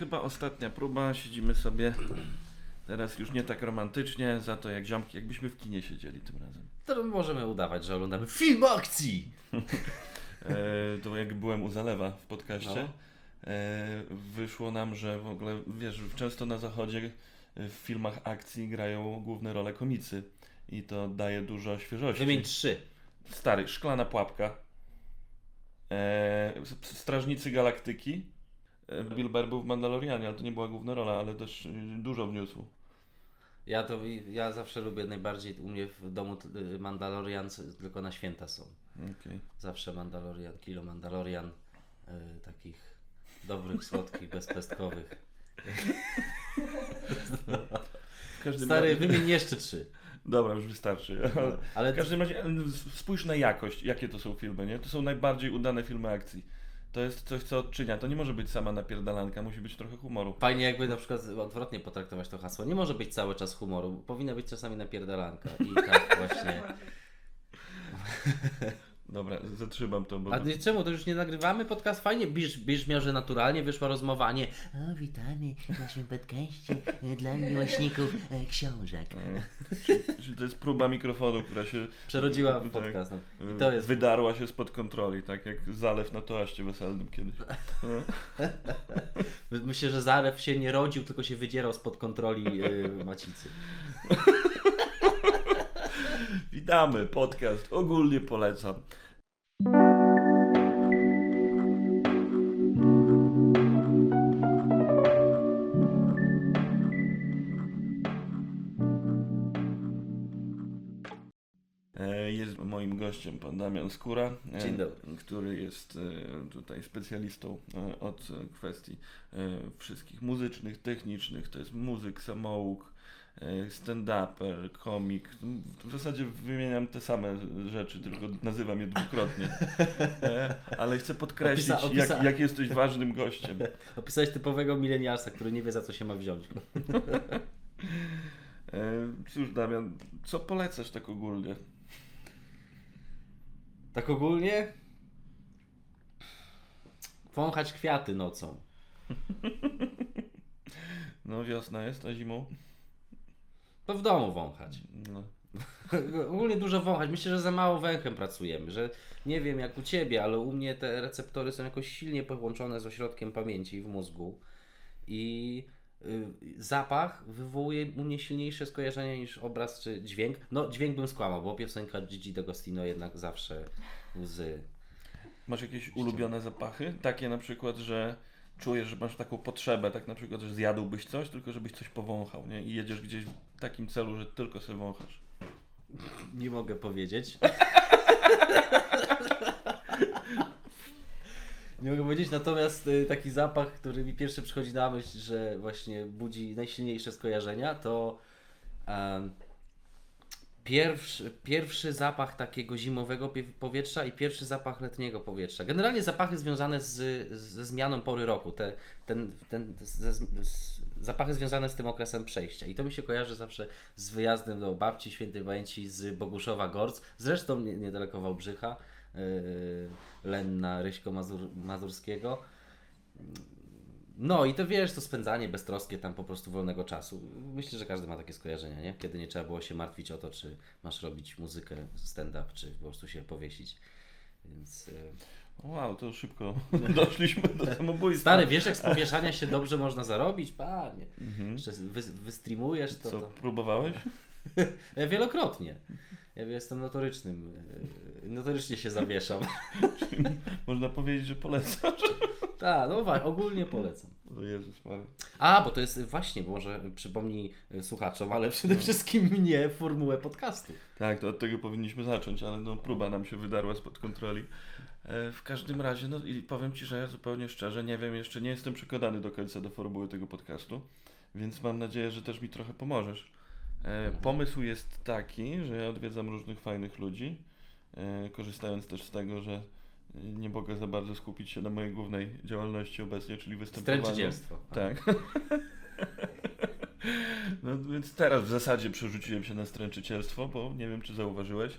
chyba ostatnia próba, siedzimy sobie teraz już nie tak romantycznie, za to jak ziomki, jakbyśmy w kinie siedzieli tym razem. To możemy udawać, że oglądamy film akcji. E, to jak byłem u Zalewa w podcaście, No. e, wyszło nam, że w ogóle, wiesz, często na zachodzie e, w filmach akcji grają główne role komicy i to daje dużo świeżości. Wymień trzy. Stary, Szklana Pułapka, e, Strażnicy Galaktyki, Bill Burr był w Mandalorianie, ale to nie była główna rola, ale też e, dużo wniósł. Ja to ja zawsze lubię najbardziej u mnie w domu y, Mandalorian tylko na święta są. Okej. Zawsze Mandalorian, kilo Mandalorian y, takich dobrych, słodkich, bezpestkowych. Każdym Stary, razie- wymień jeszcze trzy. Dobra, już wystarczy. No, ale W każdym razie e, spójrz na jakość, jakie to są filmy, nie? To są najbardziej udane filmy akcji. To jest coś, co odczynia. To nie może być sama napierdalanka, musi być trochę humoru. Fajnie jakby na przykład odwrotnie potraktować to hasło. Nie może być cały czas humoru, powinna być czasami napierdalanka. I tak właśnie. Dobra, zatrzymam to, bo... A ty czemu? To już nie nagrywamy podcast? Fajnie Bisz, Bisz miał, że naturalnie wyszła rozmowa, a nie O, witamy w naszym podcaście e, dla miłośników e, książek. Czyli to jest próba mikrofonu, która się przerodziła w Tak. podcast. No. e, I to jest wydarła się spod kontroli, tak jak zalew na toaście weselnym kiedyś. Myślę, że Zarew się nie rodził, tylko się wydzierał spod kontroli yy, macicy. Witamy, podcast, ogólnie polecam. E, Jest moim gościem pan Damian Skóra, e, który jest e, tutaj specjalistą od kwestii wszystkich muzycznych, technicznych. To jest muzyk, samouk, stand-uper, komik. W zasadzie wymieniam te same rzeczy, tylko nazywam je dwukrotnie. E, Ale chcę podkreślić, Opisa- opisa- Jak, jak jesteś ważnym gościem. Opisałeś typowego milenialsa, który nie wie za co się ma wziąć. E, Cóż, Damian, co polecasz tak ogólnie? Tak ogólnie? Wąchać kwiaty nocą. No, wiosna jest, a zimą? To w domu wąchać. No. Ogólnie dużo wąchać. Myślę, że za mało węchem pracujemy, że nie wiem jak u Ciebie, ale u mnie te receptory są jakoś silnie połączone z ośrodkiem pamięci w mózgu i y, zapach wywołuje u mnie silniejsze skojarzenia niż obraz czy dźwięk. No dźwięk bym skłamał, bo piosenka Gigi D'Agostino jednak zawsze łzy. Masz jakieś ulubione zapachy? Takie na przykład, że czujesz, że masz taką potrzebę, tak na przykład, że zjadłbyś coś, tylko żebyś coś powąchał, nie? I jedziesz gdzieś takim celu, że tylko sobie wąchasz. Nie mogę powiedzieć. Nie mogę powiedzieć, natomiast y, taki zapach, który mi pierwszy przychodzi na myśl, że właśnie budzi najsilniejsze skojarzenia, to pierwszy, pierwszy zapach takiego zimowego powietrza i pierwszy zapach letniego powietrza. Generalnie zapachy związane z, ze zmianą pory roku, te, ten, ten, z, zapachy związane z tym okresem przejścia. I to mi się kojarzy zawsze z wyjazdem do babci świętej pamięci z Boguszowa Gorc, zresztą nie- niedaleko Wałbrzycha, yy, Lenna Ryśko Mazur, Mazurskiego. No i to wiesz, to spędzanie beztroskie tam po prostu wolnego czasu. Myślę, że każdy ma takie skojarzenia, nie? Kiedy nie trzeba było się martwić o to, czy masz robić muzykę, stand-up, czy po prostu się powiesić. Więc... Wow, to szybko doszliśmy do samobójstwa. Stary, wiesz jak z powieszania się dobrze można zarobić? Panie. Mhm. Jeszcze wy, wystreamujesz to, Co, to... próbowałeś? Ja wielokrotnie. Ja jestem notorycznym. yy, Notorycznie się zawieszam. Można powiedzieć, że polecasz. Tak, no wa- ogólnie polecam. O Jezus Maria. A, bo to jest właśnie, bo może przypomnij y, słuchaczom, ale przede wszystkim mnie formułę podcastu. Tak, to od tego powinniśmy zacząć, ale no próba nam się wydarła spod kontroli. E, w każdym razie, no i powiem Ci, że ja zupełnie szczerze nie wiem, jeszcze nie jestem przekonany do końca do formuły tego podcastu, więc mam nadzieję, że też mi trochę pomożesz. E, pomysł jest taki, że ja odwiedzam różnych fajnych ludzi, e, korzystając też z tego, że nie mogę za bardzo skupić się na mojej głównej działalności obecnie, czyli występowaniu. Stręczycielstwo. Tak. No więc teraz w zasadzie przerzuciłem się na stręczycielstwo, bo nie wiem, czy zauważyłeś.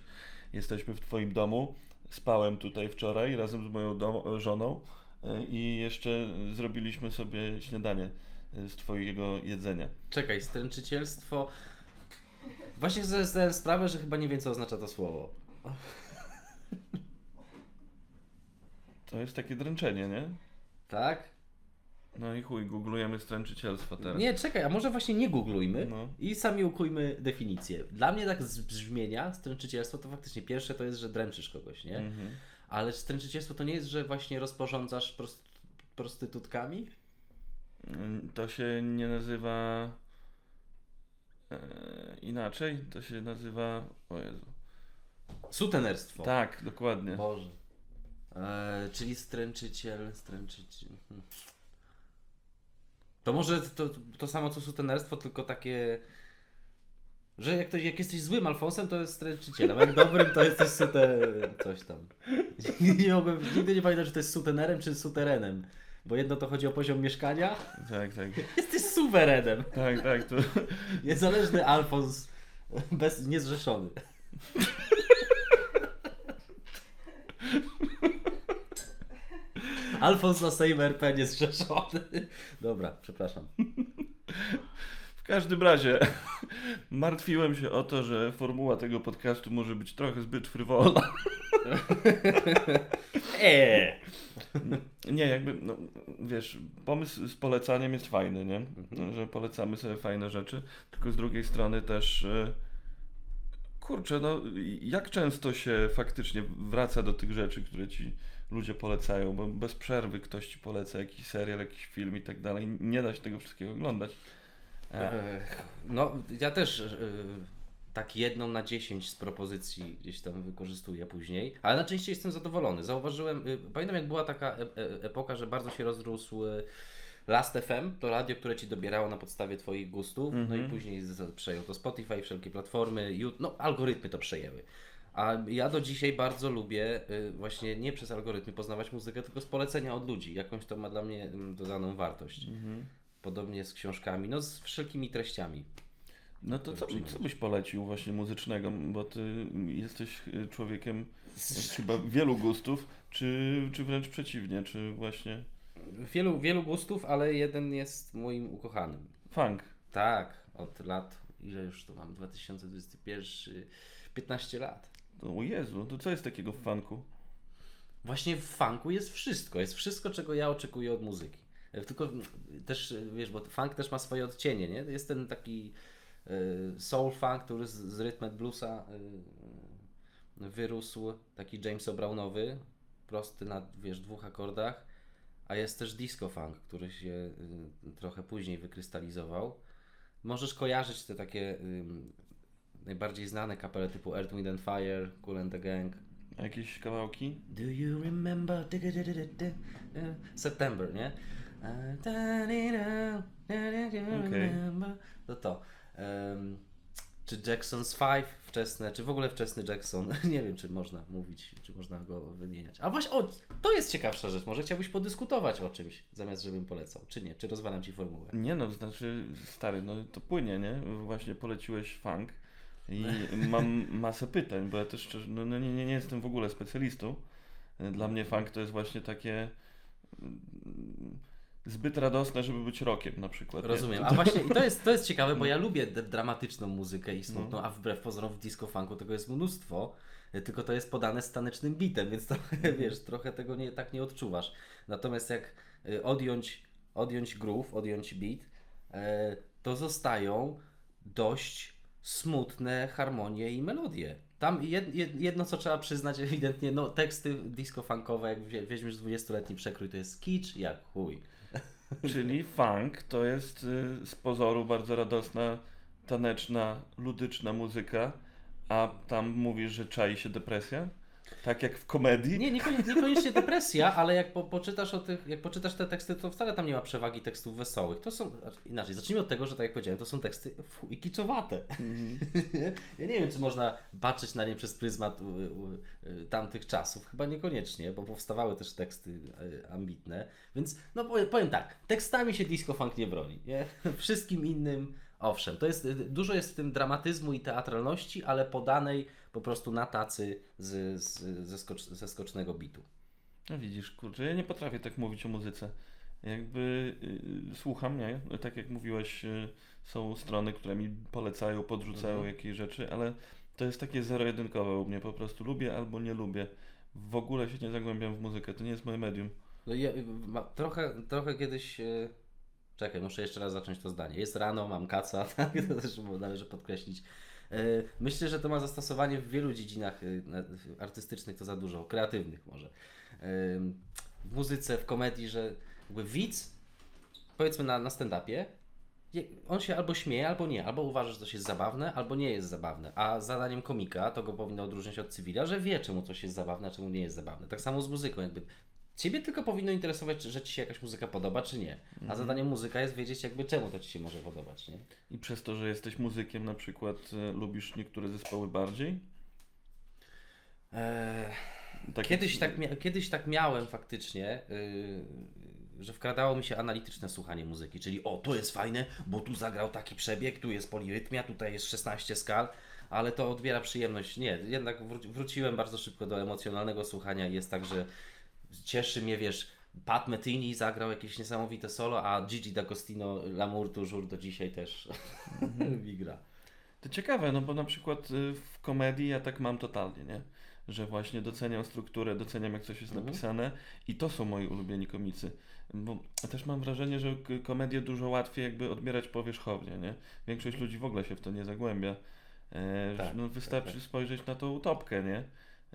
Jesteśmy w Twoim domu. Spałem tutaj wczoraj razem z moją żoną, e, i jeszcze zrobiliśmy sobie śniadanie e, z twojego jedzenia. Czekaj, stręczycielstwo. Właśnie sobie zdałem sprawę, że chyba nie wiem, co oznacza to słowo. To jest takie dręczenie, nie? Tak? No i chuj, googlujemy stręczycielstwo teraz. Nie, czekaj, a może właśnie nie googlujmy No. i sami ukujmy definicję. Dla mnie tak z brzmienia stręczycielstwo to faktycznie pierwsze to jest, że dręczysz kogoś, nie? Mhm. Ale stręczycielstwo to nie jest, że właśnie rozporządzasz prost, prostytutkami? Mm, To się nie nazywa e, inaczej, to się nazywa. O Jezu. Sutenerstwo. Tak, dokładnie. Boże. E, czyli stręczyciel, stręczyciel. To może to, to samo co sutenerstwo, tylko takie. Że jak, to, jak jesteś złym Alfonsem, to jest stręczycielem, a jak dobrym, to jesteś sute... coś tam. Nie mogłem, nigdy nie pamiętam, czy to jest sutenerem, czy suterenem. Bo jedno to chodzi o poziom mieszkania, Tak, tak. jesteś suwerenem. Tak, tak. To, Niezależny Alfons, bez, niezrzeszony. Alfons na Sejm RP niezrzeszony. Dobra, przepraszam. w każdym razie martwiłem się o to, że formuła tego podcastu może być trochę zbyt frywolna. Eee. Nie, jakby, no, wiesz, pomysł z polecaniem jest fajny, nie? No, Że polecamy sobie fajne rzeczy, tylko z drugiej strony też, e, kurczę, no, jak często się faktycznie wraca do tych rzeczy, które ci ludzie polecają, bo bez przerwy ktoś ci poleca jakiś serial, jakiś film i tak dalej, nie da się tego wszystkiego oglądać. E, Ech, No, ja też e, tak jedną na 10 z propozycji gdzieś tam wykorzystuję później, ale najczęściej jestem zadowolony. Zauważyłem, y, pamiętam jak była taka e- e- epoka, że bardzo się rozrósł Last FM, to radio, które ci dobierało na podstawie twoich gustów, no i Mhm. później przejął to Spotify, wszelkie platformy, You- no algorytmy to przejęły. A ja do dzisiaj bardzo lubię y, właśnie nie przez algorytmy poznawać muzykę, tylko z polecenia od ludzi. Jakąś to ma dla mnie mm, dodaną wartość. mhm. Podobnie z książkami, no z wszelkimi treściami. No to co, co byś polecił właśnie muzycznego, bo ty jesteś e, człowiekiem chyba wielu gustów, czy, czy wręcz przeciwnie, czy właśnie Wielu, wielu gustów, ale jeden jest moim ukochanym. funk. Tak, od lat, ile już to mam, 2021, 15 lat. To, o Jezu, to co jest takiego w funku? Właśnie w funku jest wszystko, jest wszystko, czego ja oczekuję od muzyki. E, Tylko też, e, wiesz, bo funk też ma swoje odcienie, nie? Jest ten taki e, soul funk, który z, z rytmem bluesa wyrósł, taki James Brownowy, prosty na, wiesz, dwóch akordach, a jest też disco funk, który się trochę później wykrystalizował. Możesz kojarzyć te takie najbardziej znane kapele typu Earth, Wind and Fire, Cool and the Gang, A jakieś kawałki? do you remember September, nie? Remember. To to. Em, czy Jackson's Five wczesne, czy w ogóle wczesny Jackson? Nie wiem, czy można mówić, czy można go wymieniać. A właśnie, o, to jest ciekawsza rzecz. Może chciałbyś podyskutować o czymś, zamiast żebym polecał, czy nie? Czy rozwalam Ci formułę? Nie no, znaczy stary, no to płynie, nie? Właśnie poleciłeś funk i mam masę pytań, bo ja też szczerze, no, no nie, nie, nie jestem w ogóle specjalistą. Dla mnie funk to jest właśnie takie mm, zbyt radosne, żeby być rockiem na przykład. Rozumiem. A właśnie, to jest, to jest ciekawe, bo ja lubię dramatyczną muzykę i smutną, No. a wbrew pozorom w disco funku tego jest mnóstwo, y, tylko to jest podane z tanecznym bitem, więc to, wiesz, trochę tego nie, tak nie odczuwasz. Natomiast jak y, odjąć, odjąć groove, odjąć beat, e, to zostają dość smutne harmonie i melodie. Tam jed, jed, jedno, co trzeba przyznać, ewidentnie, no teksty disco-funkowe, jak weźmiesz 20-letni przekrój, to jest kicz jak chuj. Czyli funk to jest y, z pozoru bardzo radosna, taneczna, ludyczna muzyka, a tam mówisz, że czai się depresja? Tak jak w komedii? Nie, niekoniecznie, niekoniecznie depresja, ale jak po, poczytasz o tych, jak poczytasz te teksty, to wcale tam nie ma przewagi tekstów wesołych. To są, znaczy, inaczej, zacznijmy od tego, że tak jak powiedziałem, to są teksty fu, i kiczowate. ja nie wiem, czy można patrzeć na nie przez pryzmat u, u, y, tamtych czasów. Chyba niekoniecznie, bo powstawały też teksty y, ambitne. Więc, no powiem, powiem tak, tekstami się disco funk nie broni. Nie? Wszystkim innym, owszem, to jest, y, dużo jest w tym dramatyzmu i teatralności, ale podanej po prostu na tacy z, z, ze, skocz, ze skocznego bitu. No widzisz, kurczę, ja nie potrafię tak mówić o muzyce. Jakby y, słucham, nie? Tak jak mówiłeś, y, są strony, które mi polecają, podrzucają Mhm. jakieś rzeczy, ale to jest takie zero-jedynkowe u mnie. Po prostu lubię albo nie lubię. W ogóle się nie zagłębiam w muzykę, to nie jest moje medium. No ja, ma, trochę, trochę kiedyś. E, czekaj, muszę jeszcze raz zacząć to zdanie. Jest rano, mam kaca, tak? To też należy podkreślić. E, myślę, że to ma zastosowanie w wielu dziedzinach e, artystycznych, to za dużo, kreatywnych może. E, w muzyce, w komedii, że jakby widz, powiedzmy na, na stand-upie, on się albo śmieje, albo nie, albo uważa, że coś jest zabawne, albo nie jest zabawne. A zadaniem komika, to go powinno odróżniać od cywila, że wie, czemu coś jest zabawne, a czemu nie jest zabawne. Tak samo z muzyką, jakby. Ciebie tylko powinno interesować, czy- że ci się jakaś muzyka podoba, czy nie. A zadaniem muzyka jest wiedzieć, jakby czemu to ci się może podobać, nie? I przez to, że jesteś muzykiem, na przykład y, lubisz niektóre zespoły bardziej? Eee, Tak Kiedyś tak, mia- kiedyś tak miałem faktycznie, yy, że wkradało mi się analityczne słuchanie muzyki, czyli o, to jest fajne, bo tu zagrał taki przebieg, tu jest polirytmia, tutaj jest 16 skal, ale to odbiera przyjemność. Nie, jednak wró- wróciłem bardzo szybko do emocjonalnego słuchania i jest tak, że cieszy mnie, wiesz, Pat Metini zagrał jakieś niesamowite solo, a Gigi D'Agostino, L'amour toujours do dzisiaj też mi gra. To ciekawe, no bo na przykład y, w komedii ja tak mam totalnie, nie? Że właśnie doceniam strukturę, doceniam jak coś jest Mhm. napisane i to są moi ulubieni komicy. Bo też mam wrażenie, że komedię dużo łatwiej jakby odbierać powierzchownie, nie? Większość ludzi w ogóle się w to nie zagłębia. E, Tak, no, wystarczy tak. spojrzeć na tą utopkę, nie?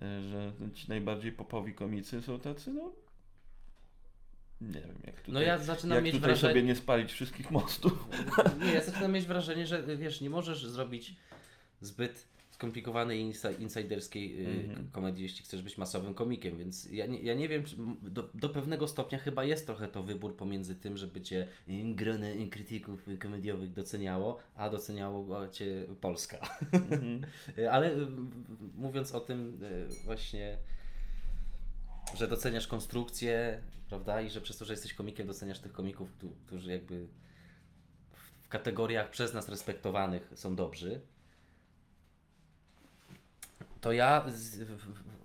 E, że ci najbardziej popowi komicy są tacy, no... Nie wiem, jak tutaj, No ja zaczynam jak mieć tutaj wrażenie... sobie nie spalić wszystkich mostów. Nie, ja zaczynam mieć wrażenie, że wiesz, nie możesz zrobić zbyt skomplikowanej insi- insiderskiej Mhm. komedii, jeśli chcesz być masowym komikiem, więc ja nie, ja nie wiem, do, do pewnego stopnia chyba jest trochę to wybór pomiędzy tym, żeby cię grono krytyków komediowych doceniało, a doceniało cię Polska. Mhm. Y, Ale y, mówiąc o tym właśnie, że doceniasz konstrukcję, prawda, i że przez to, że jesteś komikiem, doceniasz tych komików, któ- którzy jakby w kategoriach przez nas respektowanych są dobrzy, to ja z,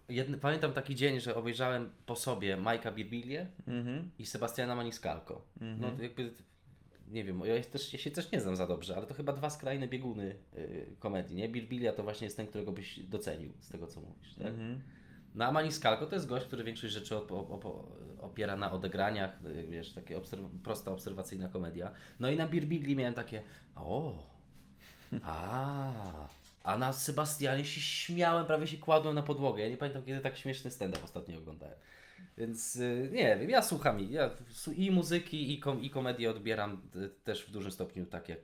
jedny, pamiętam taki dzień, że obejrzałem po sobie Majka Birbilię Mhm. i Sebastiana Maniscalco. Mhm. No to jakby, nie wiem, ja, też, ja się też nie znam za dobrze, ale to chyba dwa skrajne bieguny y, komedii, nie? Birbilia to właśnie jest ten, którego byś docenił z tego, co mówisz, tak? Mhm. No a Maniscalco to jest gość, który większość rzeczy op, op, op, opiera na odegraniach, y, wiesz, takie obserw prosta obserwacyjna komedia. No i na Birbigli miałem takie, o, a, a na Sebastianie się śmiałem, prawie się kładłem na podłogę. Ja nie pamiętam, kiedy tak śmieszny stand-up ostatnio oglądałem. Więc y, nie wiem, ja słucham i, ja i muzyki, i, kom, i komedię odbieram y, też w dużym stopniu tak, jak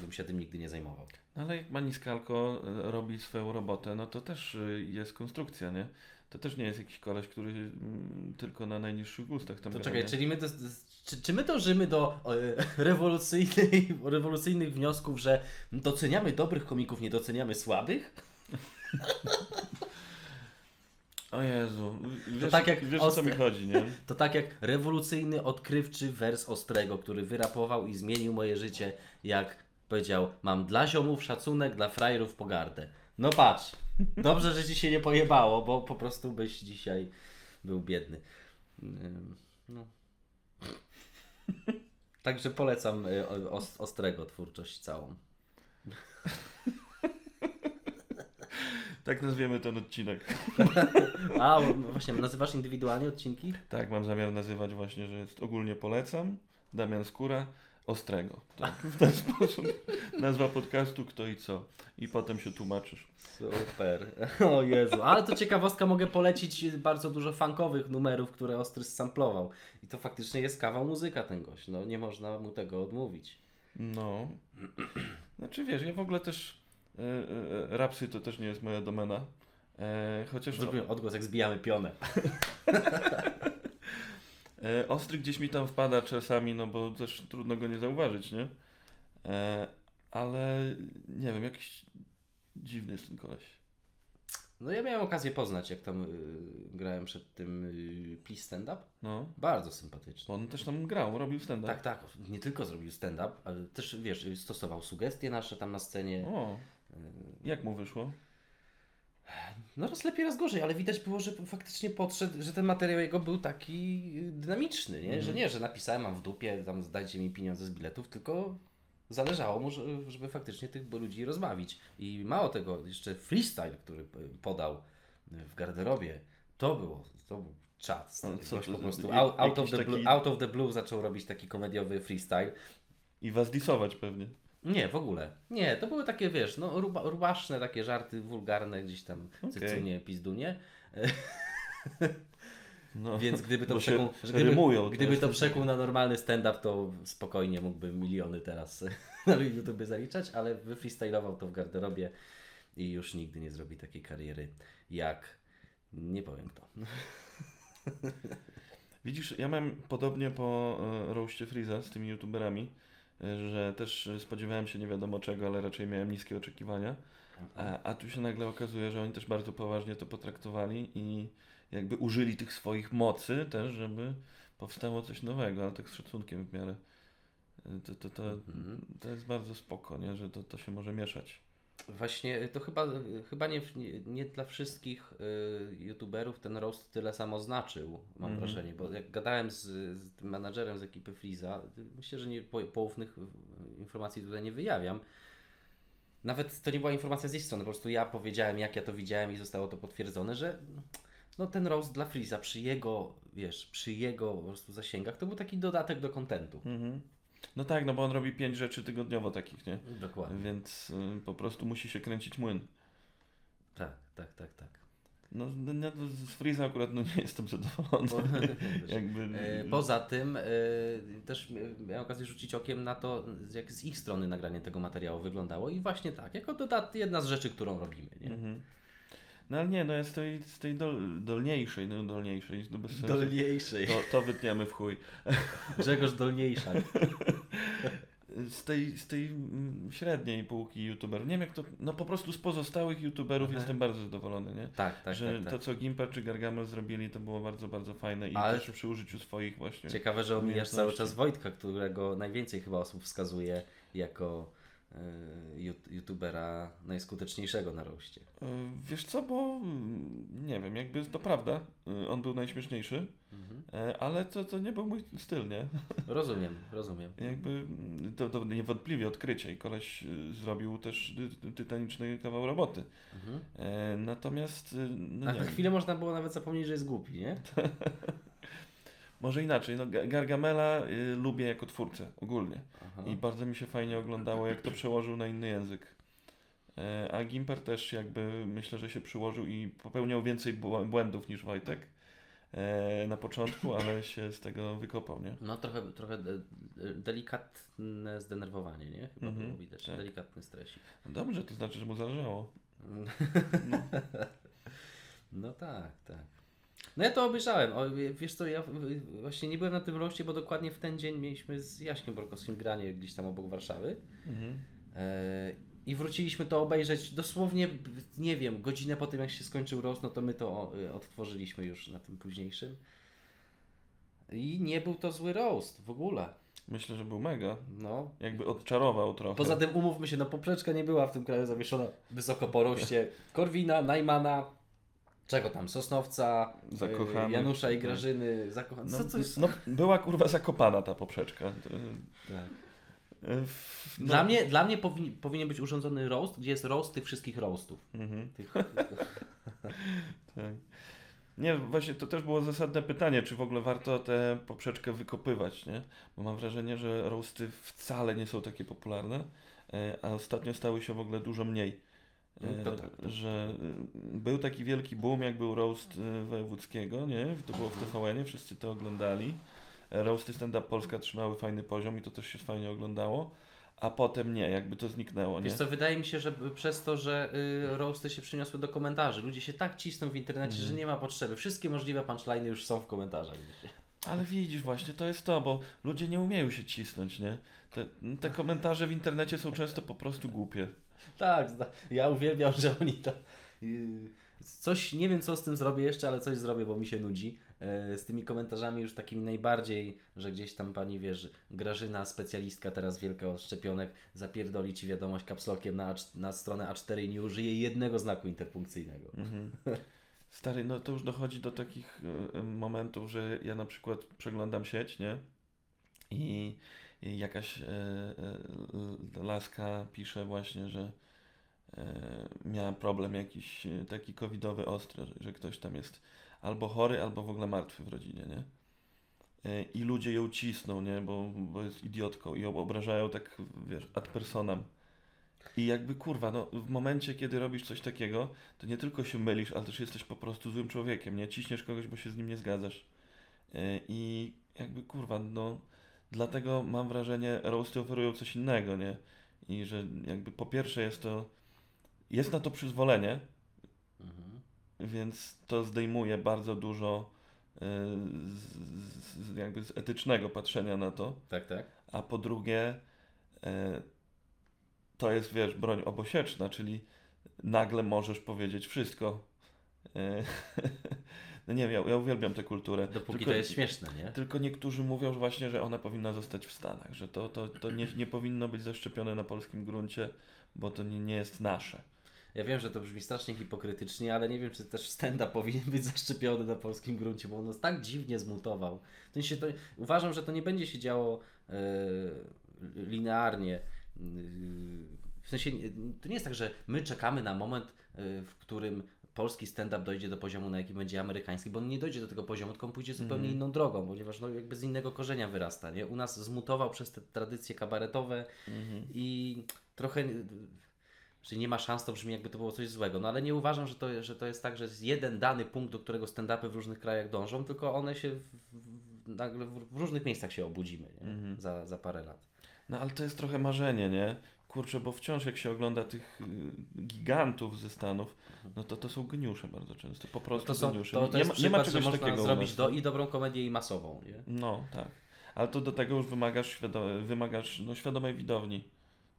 bym się tym nigdy nie zajmował. No ale jak Maniscalco e, robi swoją robotę, no to też y, jest konstrukcja, nie? To też nie jest jakiś koleś, który mm, tylko na najniższych gustach tam To gra, czekaj, nie? czyli my do, czy, czy my dążymy do e, rewolucyjnej, rewolucyjnych wniosków, że doceniamy dobrych komików, nie doceniamy słabych? O Jezu, wiesz, tak jak wiesz o co mi chodzi, nie? To tak jak rewolucyjny, odkrywczy wers Ostrego, który wyrapował i zmienił moje życie, jak powiedział, mam dla ziomów szacunek, dla frajerów pogardę. No patrz, dobrze, że ci się nie pojebało, bo po prostu byś dzisiaj był biedny. No. Także polecam y, Ostrego twórczość całą. Tak nazwiemy ten odcinek. A, właśnie, nazywasz indywidualnie odcinki? Tak, mam zamiar nazywać właśnie, że jest ogólnie polecam. Damian Skóra, Ostrego. Tak, w ten sposób. Nazwa podcastu Kto i Co. I potem się tłumaczysz. Super. O Jezu. Ale to ciekawostka, mogę polecić bardzo dużo funkowych numerów, które Ostry samplował. I to faktycznie jest kawał muzyka ten gość. No nie można mu tego odmówić. No. Znaczy wiesz, ja w ogóle też e, e, rapsy to też nie jest moja domena. E, chociaż Zrobimy odgłos, jak zbijamy pionę. e, ostry gdzieś mi tam wpada czasami, no bo też trudno go nie zauważyć, nie? E, ale nie wiem, jakiś dziwny jest ten koleś. No ja miałem okazję poznać, jak tam y, grałem przed tym Please Stand Up. No. Bardzo sympatyczny. On też tam grał, robił stand-up. Tak, tak. Nie tylko zrobił stand-up, ale też, wiesz, stosował sugestie nasze tam na scenie. O, jak mu wyszło? No raz lepiej, raz gorzej, ale widać było, że faktycznie podszedł, że ten materiał jego był taki dynamiczny, nie? Że nie, że napisałem, mam w dupie, tam zdajcie mi pieniądze z biletów, tylko zależało mu, że- żeby faktycznie tych ludzi rozbawić. I mało tego, jeszcze freestyle, który podał w garderobie, to było, to był czat. No, co po prostu out, out, of the blue, taki- out of the blue zaczął robić taki komediowy freestyle. I was disować pewnie. Nie, w ogóle. Nie, to były takie, wiesz, no ruba, rubaszne takie żarty wulgarne gdzieś tam, Okej. cycunie, pizdunie. No, Więc gdyby to przekuł, gdyby, rymują, gdyby to to- przekuł na normalny stand-up, to spokojnie mógłbym miliony teraz na YouTube zaliczać, ale wyfreestylował to w garderobie i już nigdy nie zrobi takiej kariery jak, nie powiem kto. Widzisz, ja mam podobnie po e, roście Freeza z tymi youtuberami, że też spodziewałem się nie wiadomo czego, ale raczej miałem niskie oczekiwania. A, a tu się nagle okazuje, że oni też bardzo poważnie to potraktowali i jakby użyli tych swoich mocy też, żeby powstało coś nowego, ale tak z szacunkiem w miarę. E, To, to, to, Mhm. to jest bardzo spoko, nie? że to, to się może mieszać. Właśnie to chyba, chyba nie, nie, dla wszystkich y, youtuberów ten roast tyle samo znaczył, mam Mhm. wrażenie, bo jak gadałem z, z tym menadżerem z ekipy Freeza, y, myślę, że nie, po, poufnych y, informacji tutaj nie wyjawiam. Nawet to nie była informacja z ich strony, po prostu ja powiedziałem, jak ja to widziałem i zostało to potwierdzone, że no ten roast dla Freeza przy jego, wiesz, przy jego po prostu zasięgach, to był taki dodatek do kontentu. Mhm. No tak, no bo on robi pięć rzeczy tygodniowo takich, nie? Dokładnie. Więc y, po prostu musi się kręcić młyn. Tak, tak, tak, tak. No, no, no z Freeza akurat no, nie jestem zadowolony. Jakby, E, Poza tym e, też miałem okazję rzucić okiem na to, jak z ich strony nagranie tego materiału wyglądało i właśnie tak, jako dodat jedna z rzeczy, którą robimy. Nie? Mhm. No ale nie, no ja z tej, z tej dol, dolniejszej, no dolniejszej, no bez sensu. Dolniejszej. To, to wytniemy w chuj. Grzegorz Dolniejsza. Z tej, z tej mm, średniej półki youtuberów. Nie wiem jak to, no po prostu z pozostałych youtuberów Aha. jestem bardzo zadowolony, nie? Tak, tak, że tak, tak. to co Gimper czy Gargamel zrobili to było bardzo, bardzo fajne i Ale- też przy użyciu swoich właśnie. Ciekawe, że omijasz cały czas Wojtka, którego najwięcej chyba osób wskazuje jako youtubera najskuteczniejszego na roście. E, Wiesz co, bo mm, nie wiem, jakby to prawda, y, on był najśmieszniejszy, Mhm. ale to, to nie był mój styl, nie? Rozumiem, rozumiem. Jakby mm, to, to niewątpliwie odkrycie i koleś y, zrobił też ty- tytaniczny kawał roboty. Mhm. E, natomiast, y, no Na chwilę można było nawet zapomnieć, że jest głupi, nie? może inaczej, no Ga- Gargamela y, lubię jako twórcę ogólnie Aha. i bardzo mi się fajnie oglądało, jak to przełożył na inny język. E, a Gimper też jakby myślę, że się przyłożył i popełniał więcej bł- błędów niż Wojtek e, na początku, ale się z tego wykopał, nie? No trochę, trochę de, de, delikatne zdenerwowanie, nie? Chyba Mhm, było widać. tak. Delikatny stresik. No dobrze, to znaczy, że mu zależało. No tak, tak. No ja to obejrzałem. O, wiesz co, ja właśnie nie byłem na tym roście, bo dokładnie w ten dzień mieliśmy z Jaśkiem Borkowskim granie gdzieś tam obok Warszawy. Mhm. E, I wróciliśmy to obejrzeć dosłownie, nie wiem, godzinę po tym jak się skończył roast, no to my to y, odtworzyliśmy już na tym późniejszym. I nie był to zły roast w ogóle. Myślę, że był mega. No, Jakby odczarował trochę. Poza tym umówmy się, no poprzeczka nie była w tym kraju zawieszona wysoko po roście Korwina, Najmana, czego tam, Sosnowca, y, Janusza i Grażyny, zakochanych. No, Co coś... no, była kurwa zakopana ta poprzeczka. To, Tak. w- no, Dla mnie, dla mnie powin, powinien być urządzony roast, gdzie jest roast tych wszystkich roastów. Mhm, Tych, tak. Nie, właśnie to też było zasadne pytanie, czy w ogóle warto tę poprzeczkę wykopywać, nie? Bo mam wrażenie, że roasty wcale nie są takie popularne, a ostatnio stały się w ogóle dużo mniej. E, to tak, to- Że e, był taki wielki boom, jak był roast e, wojewódzkiego, nie? To było w TVN-ie, wszyscy to oglądali. E, Roasty Stand Up Polska trzymały fajny poziom i to też się fajnie oglądało, a potem nie, jakby to zniknęło, nie? Wiesz co, wydaje mi się, że przez to, że y, roasty się przyniosły do komentarzy, ludzie się tak cisną w internecie, Mhm. że nie ma potrzeby. Wszystkie możliwe punchliny już są w komentarzach. Ale widzisz właśnie, to jest to, bo ludzie nie umieją się cisnąć, nie? Te, te komentarze w internecie są często po prostu głupie. Tak, ja uwielbiam, że oni to. Yy, coś, nie wiem co z tym zrobię jeszcze, ale coś zrobię, bo mi się nudzi. e, z tymi komentarzami już takimi najbardziej, że gdzieś tam pani wiesz, Grażyna, specjalistka teraz wielka od szczepionek, zapierdoli ci wiadomość kapslokiem na, na stronę A4 i nie użyje jednego znaku interpunkcyjnego. Mhm. Stary, no to już dochodzi do takich e, momentów, że ja na przykład przeglądam sieć, nie? I, i jakaś e, e, laska pisze właśnie, że e, miała problem jakiś taki covidowy ostry, że, ktoś tam jest albo chory, albo w ogóle martwy w rodzinie, nie? I ludzie ją cisną, nie? Bo, bo jest idiotką i ją obrażają tak, wiesz, ad personam. I jakby kurwa, no w momencie, kiedy robisz coś takiego, to nie tylko się mylisz, ale też jesteś po prostu złym człowiekiem, nie? Ciśniesz kogoś, bo się z nim nie zgadzasz. I jakby kurwa, no dlatego mam wrażenie, roasty oferują coś innego, nie? I że jakby po pierwsze jest to, jest na to przyzwolenie, Mhm. więc to zdejmuje bardzo dużo e, z, z, jakby z etycznego patrzenia na to. Tak, tak. A po drugie, e, to jest, wiesz, broń obosieczna, czyli nagle możesz powiedzieć wszystko. E, no nie wiem, ja, ja uwielbiam tę kulturę. Dopóki tylko, to jest śmieszne, nie? Tylko niektórzy mówią że właśnie, że ona powinna zostać w Stanach, że to, to, to nie, nie powinno być zaszczepione na polskim gruncie, bo to nie, nie jest nasze. Ja wiem, że to brzmi strasznie hipokrytycznie, ale nie wiem, czy też stand-up powinien być zaszczepiony na polskim gruncie, bo on nas tak dziwnie zmutował. W sensie to, uważam, że to nie będzie się działo e, linearnie. E, w sensie to nie jest tak, że my czekamy na moment, e, w którym polski stand-up dojdzie do poziomu, na jakim będzie amerykański, bo on nie dojdzie do tego poziomu, tylko on pójdzie zupełnie inną drogą, ponieważ no, jakby z innego korzenia wyrasta. Nie? U nas zmutował przez te tradycje kabaretowe i trochę że nie ma szans, to brzmi jakby to było coś złego. No ale nie uważam, że to, że to jest tak, że jest jeden dany punkt, do którego stand-upy w różnych krajach dążą, tylko one się w, w, nagle w, różnych miejscach się obudzimy nie? Za, za parę lat. No ale to jest trochę marzenie, nie? Kurczę, bo wciąż jak się ogląda tych y, gigantów ze Stanów, no to to są geniusze bardzo często, po prostu To, są, geniusze. to, to nie, ma, nie ma czegoś można takiego zrobić do, no. i dobrą komedię i masową. Nie? No, tak. Ale to do tego już wymagasz, świado- wymagasz no, świadomej widowni.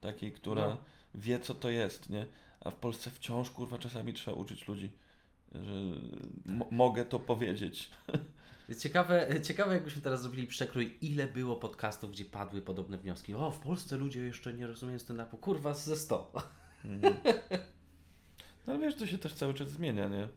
Takiej, która No. wie, co to jest, nie? A w Polsce wciąż, kurwa, czasami trzeba uczyć ludzi, że mo- mogę to powiedzieć. Ciekawe, ciekawe, jakbyśmy teraz zrobili przekrój, ile było podcastów, gdzie padły podobne wnioski. O, w Polsce ludzie jeszcze nie rozumieją stand-upu. Kurwa, ze 100. No ale wiesz, to się też cały czas zmienia, nie?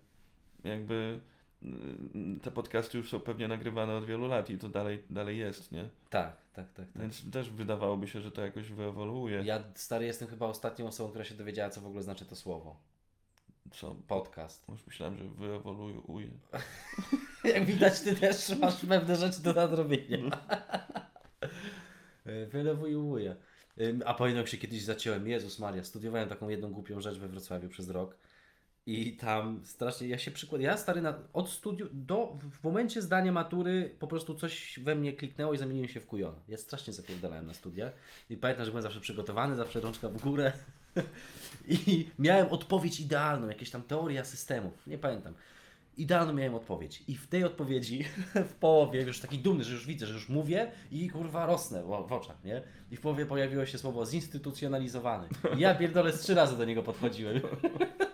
Jakby mm, te podcasty już są pewnie nagrywane od wielu lat i to dalej, dalej jest, nie? Tak, tak, tak. tak. Więc też wydawałoby się, że to jakoś wyewoluuje. Ja, stary, jestem chyba ostatnią osobą, która się dowiedziała, co w ogóle znaczy to słowo. Co? Podcast. Już myślałem, że wyewoluuje. Jak widać, ty też masz pewne rzeczy do nadrobienia. Wylewuję. A pamiętam, jak się kiedyś zaciąłem, Jezus Maria, studiowałem taką jedną głupią rzecz we Wrocławiu przez rok. I tam strasznie, ja się przykładam, ja stary, na, od studiu do, w momencie zdania matury po prostu coś we mnie kliknęło i zamieniłem się w kujona. Ja strasznie zapierdalałem na studiach i pamiętam, że byłem zawsze przygotowany, zawsze rączka w górę i miałem odpowiedź idealną, jakieś tam teoria systemów, nie pamiętam. Idealną miałem odpowiedź i w tej odpowiedzi w połowie, już taki dumny, że już widzę, że już mówię i kurwa rosnę w, w oczach, nie? I w połowie pojawiło się słowo zinstytucjonalizowany. I ja pierdolę z trzy razy do niego podchodziłem.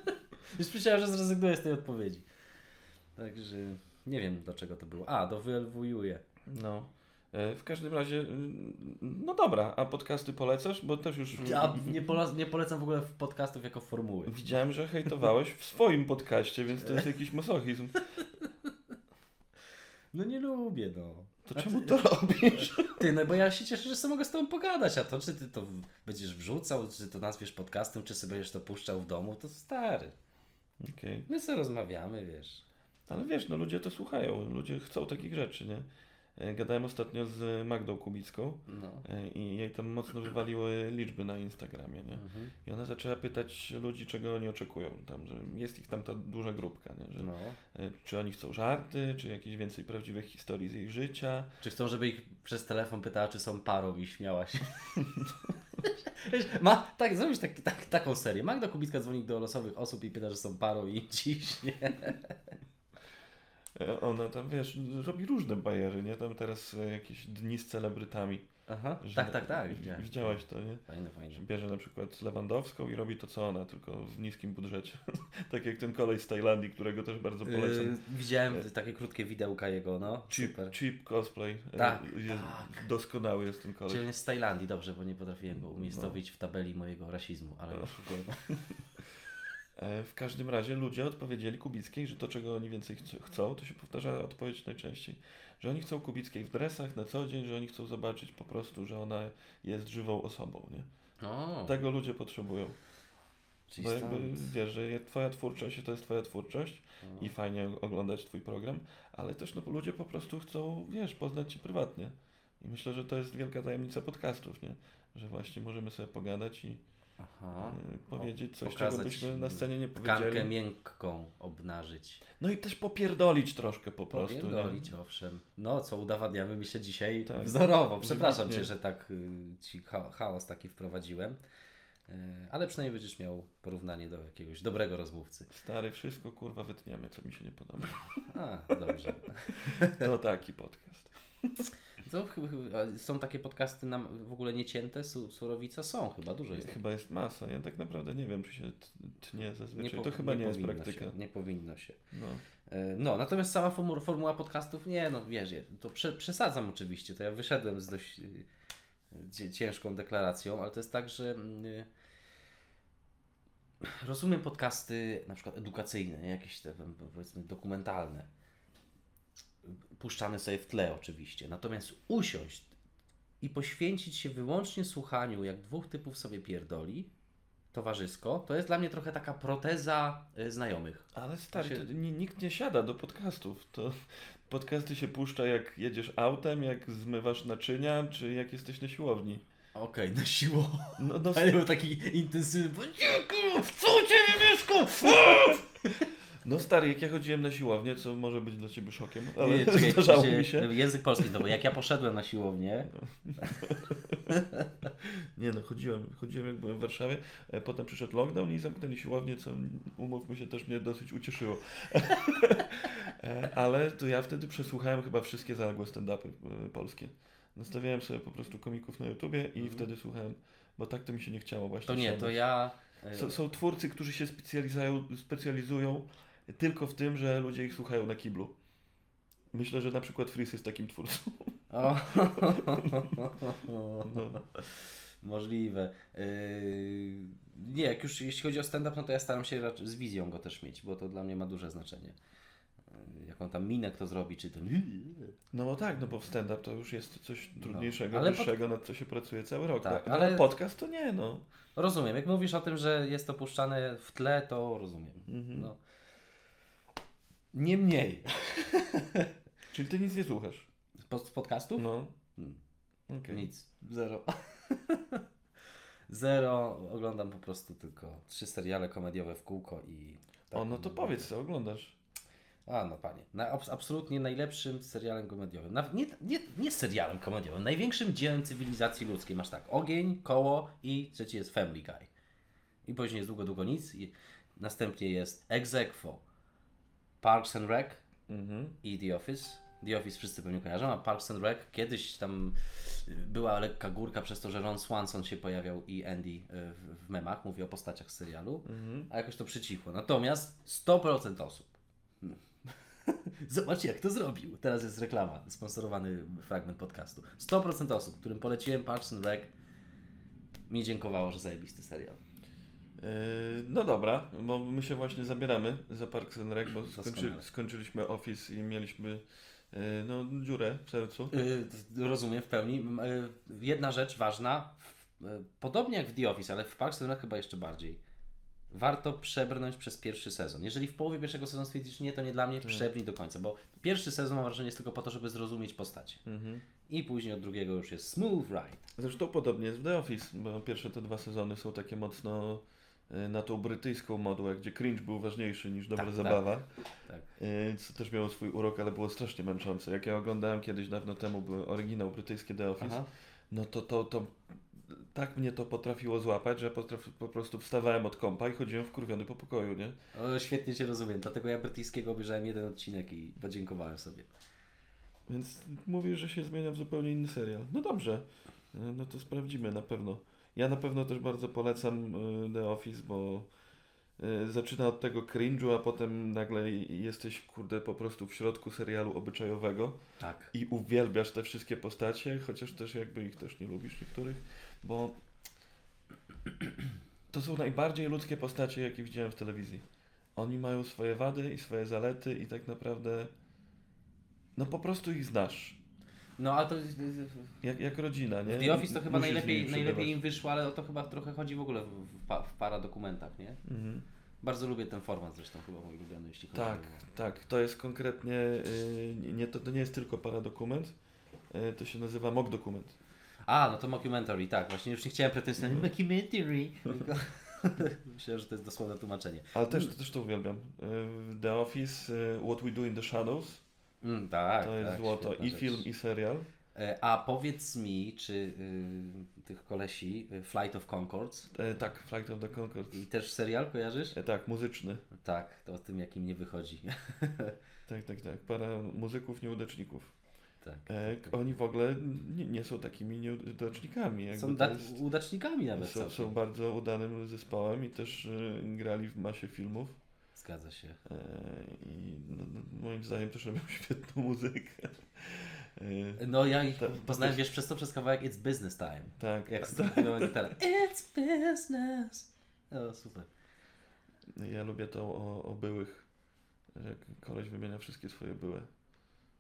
Już myślałem, że zrezygnuję z tej odpowiedzi. Także nie wiem dlaczego to było. A, do wyelwuję. No. E, W każdym razie, mm, no dobra, a podcasty polecasz? Bo też już Ja nie, pola- nie polecam w ogóle podcastów jako formuły. widziałem, że hejtowałeś w swoim podcaście, więc to jest jakiś masochizm. No nie lubię, no. To czemu to robisz? Ty, no bo ja się cieszę, że sobie mogę z tobą pogadać, a to czy ty to będziesz wrzucał, czy to nazwiesz podcastem, czy sobie będziesz to puszczał w domu, to stary. Okej. My sobie rozmawiamy, wiesz. Ale wiesz, no ludzie to słuchają, ludzie chcą takich rzeczy, nie? E, Gadałem ostatnio z Magdą Kubicką No. e, i jej tam mocno wywaliły liczby na Instagramie, nie? Mhm. I ona zaczęła pytać ludzi, czego oni oczekują, tam, że jest ich tam ta duża grupka, nie? Że, No. e, Czy oni chcą żarty, czy jakieś więcej prawdziwych historii z ich życia. Czy chcą, żeby ich przez telefon pytała, czy są parą i śmiała się? Ma, tak, zrobisz tak, tak, taką serię. Magda Kubicka dzwoni do losowych osób i pyta, że są parą i ciśnie. E, Ona tam, wiesz, robi różne bajery, nie? Tam teraz e, jakieś dni z celebrytami. Aha. Że- Tak, tak, tak. widziałem. Widziałeś to, nie? Fajne, fajne. Że bierze na przykład Lewandowską i robi to co ona, tylko w niskim budżecie. tak jak ten kolej z Tajlandii, którego też bardzo polecam. Yy, widziałem takie krótkie widełka jego, no. Cheap, Super. cheap cosplay. e, Tak, Jest, Doskonały jest ten Czyli kolej. jest z Tajlandii, dobrze, bo nie potrafiłem go umiejscowić w tabeli mojego rasizmu, ale No. E, W każdym razie ludzie odpowiedzieli Kubickiej, że to czego oni więcej chc- chcą, to się powtarza odpowiedź najczęściej, że oni chcą Kubickiej w dresach na co dzień, że oni chcą zobaczyć po prostu, że ona jest żywą osobą, nie? O, Tego ludzie potrzebują. Bo jakby wiesz, że twoja twórczość to jest twoja twórczość No. i fajnie oglądać twój program, ale też no, ludzie po prostu chcą, wiesz, poznać cię prywatnie. I myślę, że to jest wielka tajemnica podcastów, nie? Że właśnie możemy sobie pogadać i Aha. y, powiedzieć coś, czego byśmy na scenie nie Tkankę powiedzieli. miękką obnażyć. No i też popierdolić troszkę po prostu. nie? Popierdolić, owszem. No, co udowadniamy mi się dzisiaj Tak. wzorowo. Przepraszam. Cię, że tak y, Ci cha chaos taki wprowadziłem. Y, ale przynajmniej będziesz miał porównanie do jakiegoś dobrego rozmówcy. Stary, wszystko kurwa wytniemy, co mi się nie podoba. A, dobrze. To taki podcast. To ch- ch- a są takie podcasty nam w ogóle niecięte, su surowica? Są, chyba dużo jest. Chyba jest masa. Ja tak naprawdę nie wiem, czy się tnie zazwyczaj. po- to chyba nie, jest powinno praktyka. Się, nie powinno się. No. E, No, natomiast sama formu- formuła podcastów, nie no, wiesz, to prze, przesadzam oczywiście, to ja wyszedłem z dość cie- ciężką deklaracją, ale to jest tak, że mm, y, rozumiem podcasty na przykład edukacyjne, nie? jakieś te powiedzmy dokumentalne, puszczane sobie w tle oczywiście, natomiast usiąść i poświęcić się wyłącznie słuchaniu, jak dwóch typów sobie pierdoli, towarzysko, to jest dla mnie trochę taka proteza y, znajomych. Ale stary, się- nikt nie siada do podcastów. To podcasty się puszcza jak jedziesz autem, jak zmywasz naczynia, czy jak jesteś na siłowni. Okej, na siło. No, no, Ale był taki intensywny. Co u ciebie mieszka? No stary, jak ja chodziłem na siłownię, co może być dla ciebie szokiem, ale Nie, czekaj, zdarzało się- mi się. Język polski, no bo jak ja poszedłem na siłownię, Nie no, chodziłem, chodziłem jak byłem w Warszawie, e, potem przyszedł lockdown i zamknęli siłownię, co umówmy się też mnie dosyć ucieszyło. E, Ale to ja wtedy przesłuchałem chyba wszystkie zaległe stand-upy e, polskie. Nastawiałem sobie po prostu komików na YouTubie i Mhm. wtedy słuchałem, bo tak to mi się nie chciało właśnie. to nie, to ja. Są, są twórcy, którzy się specjalizują, specjalizują tylko w tym, że ludzie ich słuchają na kiblu. Myślę, że na przykład Fris jest takim twórcą. O. No. Możliwe. Yy, Nie, jak już jeśli chodzi o stand-up, no to ja staram się raczej z wizją go też mieć, bo to dla mnie ma duże znaczenie. Yy, Jaką tam minę kto zrobi, czy ten. No bo tak, no bo w stand-up to już jest coś trudniejszego, No, wyższego, nad co się pracuje cały rok. Tak, no, ale- ale podcast to nie, no. Rozumiem. Jak mówisz o tym, że jest to puszczane w tle, to rozumiem. Mhm. No. Niemniej. Czyli ty nic nie słuchasz. Z z podcastów? No. Hmm. Okej. Nic. Zero. Zero. Oglądam po prostu tylko trzy seriale komediowe w kółko i. tak. O, no to powiedz co oglądasz. A, no panie. Na, abs- absolutnie najlepszym serialem komediowym. Nawet nie, nie, nie serialem komediowym. Największym dziełem cywilizacji ludzkiej. Masz tak, ogień, koło i trzeci jest Family Guy. I później jest długo, długo nic. I następnie jest Exequo, Parks and Rec Mhm. i The Office. The Office wszyscy pewnie kojarzą, a Parks and Rec kiedyś tam była lekka górka przez to, że Ron Swanson się pojawiał i Andy y, w, w memach, mówię o postaciach z serialu, Mhm. a jakoś to przycichło. Natomiast 100% osób. Zobaczcie, jak to zrobił. Teraz jest reklama, sponsorowany fragment podcastu. 100% osób, którym poleciłem Parks and Rec, mi dziękowało, że zajebisty serial. Yy, No dobra, bo my się właśnie zabieramy za Parks and Rec, bo skończy, skończyliśmy Office i mieliśmy yy, no, dziurę w sercu. Y, rozumiem w pełni. Jedna rzecz ważna, podobnie jak w The Office, ale w Parks and Rec chyba jeszcze bardziej. Warto przebrnąć przez pierwszy sezon. Jeżeli w połowie pierwszego sezonu stwierdzisz, nie, to nie dla mnie, przebrnij do końca, bo pierwszy sezon mam wrażenie jest tylko po to, żeby zrozumieć postacie. Mhm. I później od drugiego już jest smooth ride. Zresztą podobnie jest w The Office, bo pierwsze te dwa sezony są takie mocno yy, na tą brytyjską modłę, gdzie cringe był ważniejszy niż dobra Tak, zabawa. Tak. Yy, Co też miało swój urok, ale było strasznie męczące. Jak ja oglądałem kiedyś dawno temu był oryginał brytyjskie The Office, Aha. no to, to, to tak mnie to potrafiło złapać, że potraf, po prostu wstawałem od kąpa i chodziłem wkurwiony po pokoju, nie? O, świetnie Cię rozumiem, dlatego ja brytyjskiego obejrzałem jeden odcinek i podziękowałem sobie. Więc mówisz, że się zmienia w zupełnie inny serial. No dobrze. E, No to sprawdzimy na pewno. Ja na pewno też bardzo polecam e, The Office, bo e, zaczyna od tego cringe'u, a potem nagle jesteś, kurde, po prostu w środku serialu obyczajowego Tak. i uwielbiasz te wszystkie postacie, chociaż też jakby ich też nie lubisz niektórych, bo to są najbardziej ludzkie postacie, jakie widziałem w telewizji. Oni mają swoje wady i swoje zalety i tak naprawdę no po prostu ich znasz. No a to Jak, jak rodzina, nie? The Office to chyba Musisz najlepiej, nimi najlepiej przebywać. im wyszło, ale o to chyba trochę chodzi w ogóle w, w, pa- w paradokumentach, nie? Mhm. Bardzo lubię ten format zresztą, chyba mój ulubiony, jeśli chodzi Tak, o... tak. To jest konkretnie, y, nie, to, to nie jest tylko paradokument, y, to się nazywa mock dokument. A, no to mockumentary, tak, właśnie już nie chciałem pretensjonalnie mockumentary, tylko myślałem, że to jest dosłowne tłumaczenie. Ale też, też to uwielbiam. Y, The Office, y, What We Do in the Shadows, Mm, tak, to jest tak, złoto. I rzecz. film, i serial. E, A powiedz mi, czy y, tych kolesi y, Flight of Concords E, tak, Flight of the Conchords. i też serial kojarzysz? E, tak, muzyczny. Tak, to o tym jakim nie wychodzi. Tak, tak, tak. Para muzyków nieudaczników. tak. E, k- oni w ogóle nie, nie są takimi nieudacznikami. jakby Są jest- udacznikami nawet są, są bardzo udanym zespołem i też y, grali w masie filmów. Zgadza się. E, I no, no, moim zdaniem też robią świetną muzykę. E, No ja ich to poznałem, też- wiesz, przez to przez kawałek It's Business Time. tak, Jak tak. gitarę. It's business. No super. Ja lubię to o, o byłych. że koleś wymienia wszystkie swoje były.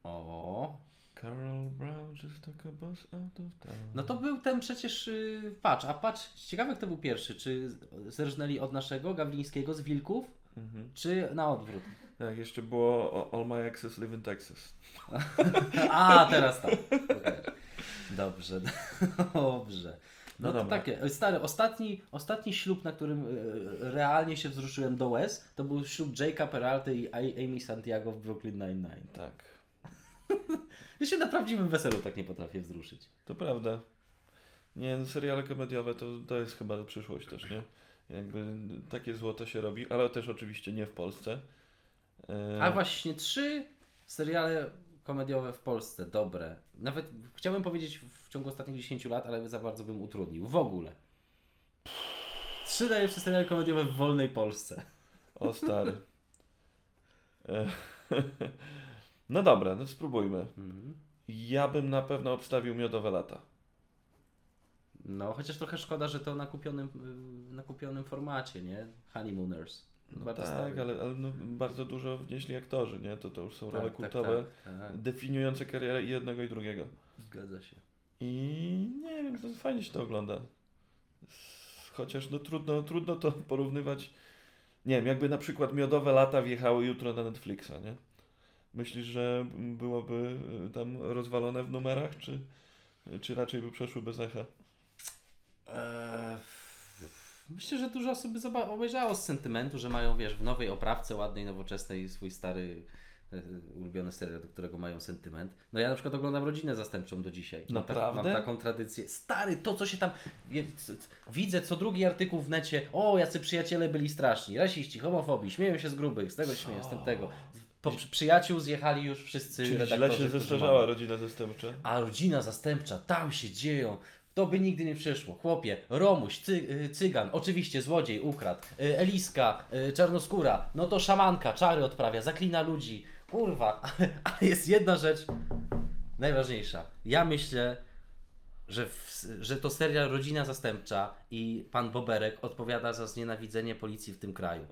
O, Carol Brown just took a bus out of town. no to był ten przecież y, Patch, a Patch, ciekawe kto był pierwszy, czy zerżnęli od naszego Gawlińskiego z Wilków, Mhm. czy na odwrót? Tak, jeszcze było All My Exes Live in Texas. A, teraz tak. Dobrze, dobrze. No, No to takie, stary, ostatni, ostatni ślub, na którym e, realnie się wzruszyłem do łez, to był ślub Jake'a Peralty i Amy Santiago w Brooklyn Nine-Nine. Tak, Ja się na prawdziwym weselu tak nie potrafię wzruszyć. to prawda. Nie, no, seriale komediowe to, to jest chyba przyszłość też, nie? Jakby takie złoto się robi, ale też oczywiście nie w Polsce. E, A właśnie trzy seriale komediowe w Polsce, dobre. Nawet chciałbym powiedzieć w ciągu ostatnich 10 lat, ale za bardzo bym utrudnił. W ogóle. Trzy najlepsze seriale komediowe w wolnej Polsce. O stary. E, No dobra, no spróbujmy. Mhm. Ja bym na pewno obstawił miodowe lata. No, chociaż trochę szkoda, że to na kupionym, na kupionym formacie, nie? Honeymooners. No Bardzo tak, stary. ale, ale no, bardzo dużo wnieśli aktorzy, nie? To, to już są Tak, role tak, kultowe, tak, tak. definiujące karierę i jednego i drugiego. Zgadza się. I nie wiem, to fajnie się to ogląda. Chociaż no trudno, trudno to porównywać. Nie wiem, jakby na przykład miodowe lata wjechały jutro na Netflixa, nie? Myślisz, że byłoby y, tam rozwalone w numerach, czy, czy raczej by przeszły bez echa? Myślę, że dużo osób by obejrzało z sentymentu, że mają, wiesz, w nowej oprawce, ładnej, nowoczesnej swój stary e, ulubiony serial, do którego mają sentyment. No ja na przykład oglądam Rodzinę Zastępczą do dzisiaj. Mam, tak, Naprawdę? mam taką tradycję. Stary, to co się tam... Widzę co drugi artykuł w necie, o, jacy przyjaciele byli straszni, rasiści, homofobi, śmieją się z grubych, z tego się śmieją, z tym tego. Po przy- przyjaciół zjechali już wszyscy Czyli źle redaktorzy, się którzy zestarzała mają. rodzina zastępcza? A rodzina zastępcza, tam się dzieją. To by nigdy nie przeszło. Chłopie, Romuś, cy, y, cygan, oczywiście złodziej ukradł, y, Eliska, y, czarnoskóra, no to szamanka, czary odprawia, zaklina ludzi. Kurwa, ale jest jedna rzecz najważniejsza. Ja myślę, że, w, że to serial Rodzina Zastępcza i pan Boberek odpowiada za znienawidzenie policji w tym kraju.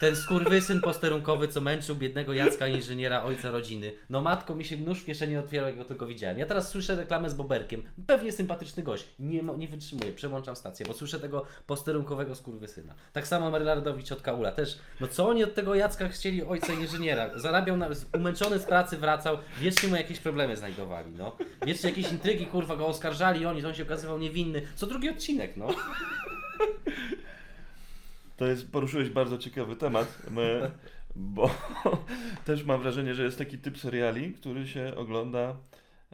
Ten skurwysyn posterunkowy, co męczył biednego Jacka, inżyniera, ojca rodziny. No matko, mi się nóż w kieszeni otwierał, jak go tylko widziałem. Ja teraz słyszę reklamę z Boberkiem. Pewnie sympatyczny gość. Nie, nie wytrzymuję, przełączam stację, bo słyszę tego posterunkowego skurwysyna. Tak samo Marylardowicz od Kaula też. No co oni od tego Jacka chcieli ojca inżyniera? Zarabiał, na, umęczony z pracy wracał, wiecznie mu jakieś problemy znajdowali, no. Wiecznie jakieś intrygi, kurwa, go oskarżali oni, to on się okazywał niewinny. Co drugi odcinek, no. To jest, poruszyłeś bardzo ciekawy temat, my, bo też mam wrażenie, że jest taki typ seriali, który się ogląda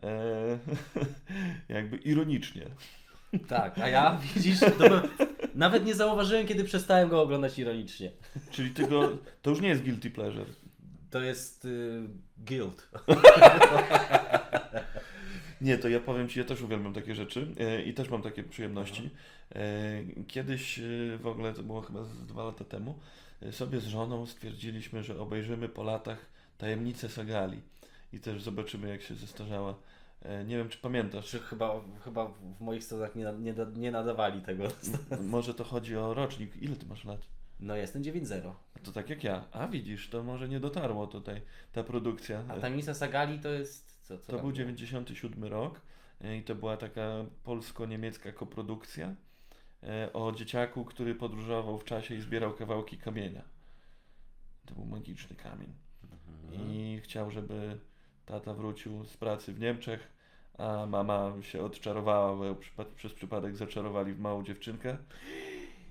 e, jakby ironicznie. Tak, a ja, widzisz, to, nawet nie zauważyłem, kiedy przestałem go oglądać ironicznie. Czyli tego, to już nie jest guilty pleasure. To jest y, guilt. Nie, to ja powiem Ci, ja też uwielbiam takie rzeczy e, i też mam takie przyjemności. E, Kiedyś e, w ogóle, to było chyba z dwa lata temu, sobie z żoną stwierdziliśmy, że obejrzymy po latach tajemnicę Sagali i też zobaczymy, jak się zestarzała. Nie wiem, czy pamiętasz. Czy chyba, chyba w moich stronach nie, nie, nie nadawali tego. Może to chodzi o rocznik. Ile Ty masz lat? No jestem 9-0. A To tak jak ja. A widzisz, to może nie dotarło tutaj ta produkcja. A Tamisa Sagali to jest... Co, co To był było? 97 rok e, i to była taka polsko-niemiecka koprodukcja e, o dzieciaku, który podróżował w czasie i zbierał kawałki kamienia. To był magiczny kamień. Mhm. I chciał, żeby tata wrócił z pracy w Niemczech, a mama się odczarowała, bo przez przypadek zaczarowali w małą dziewczynkę.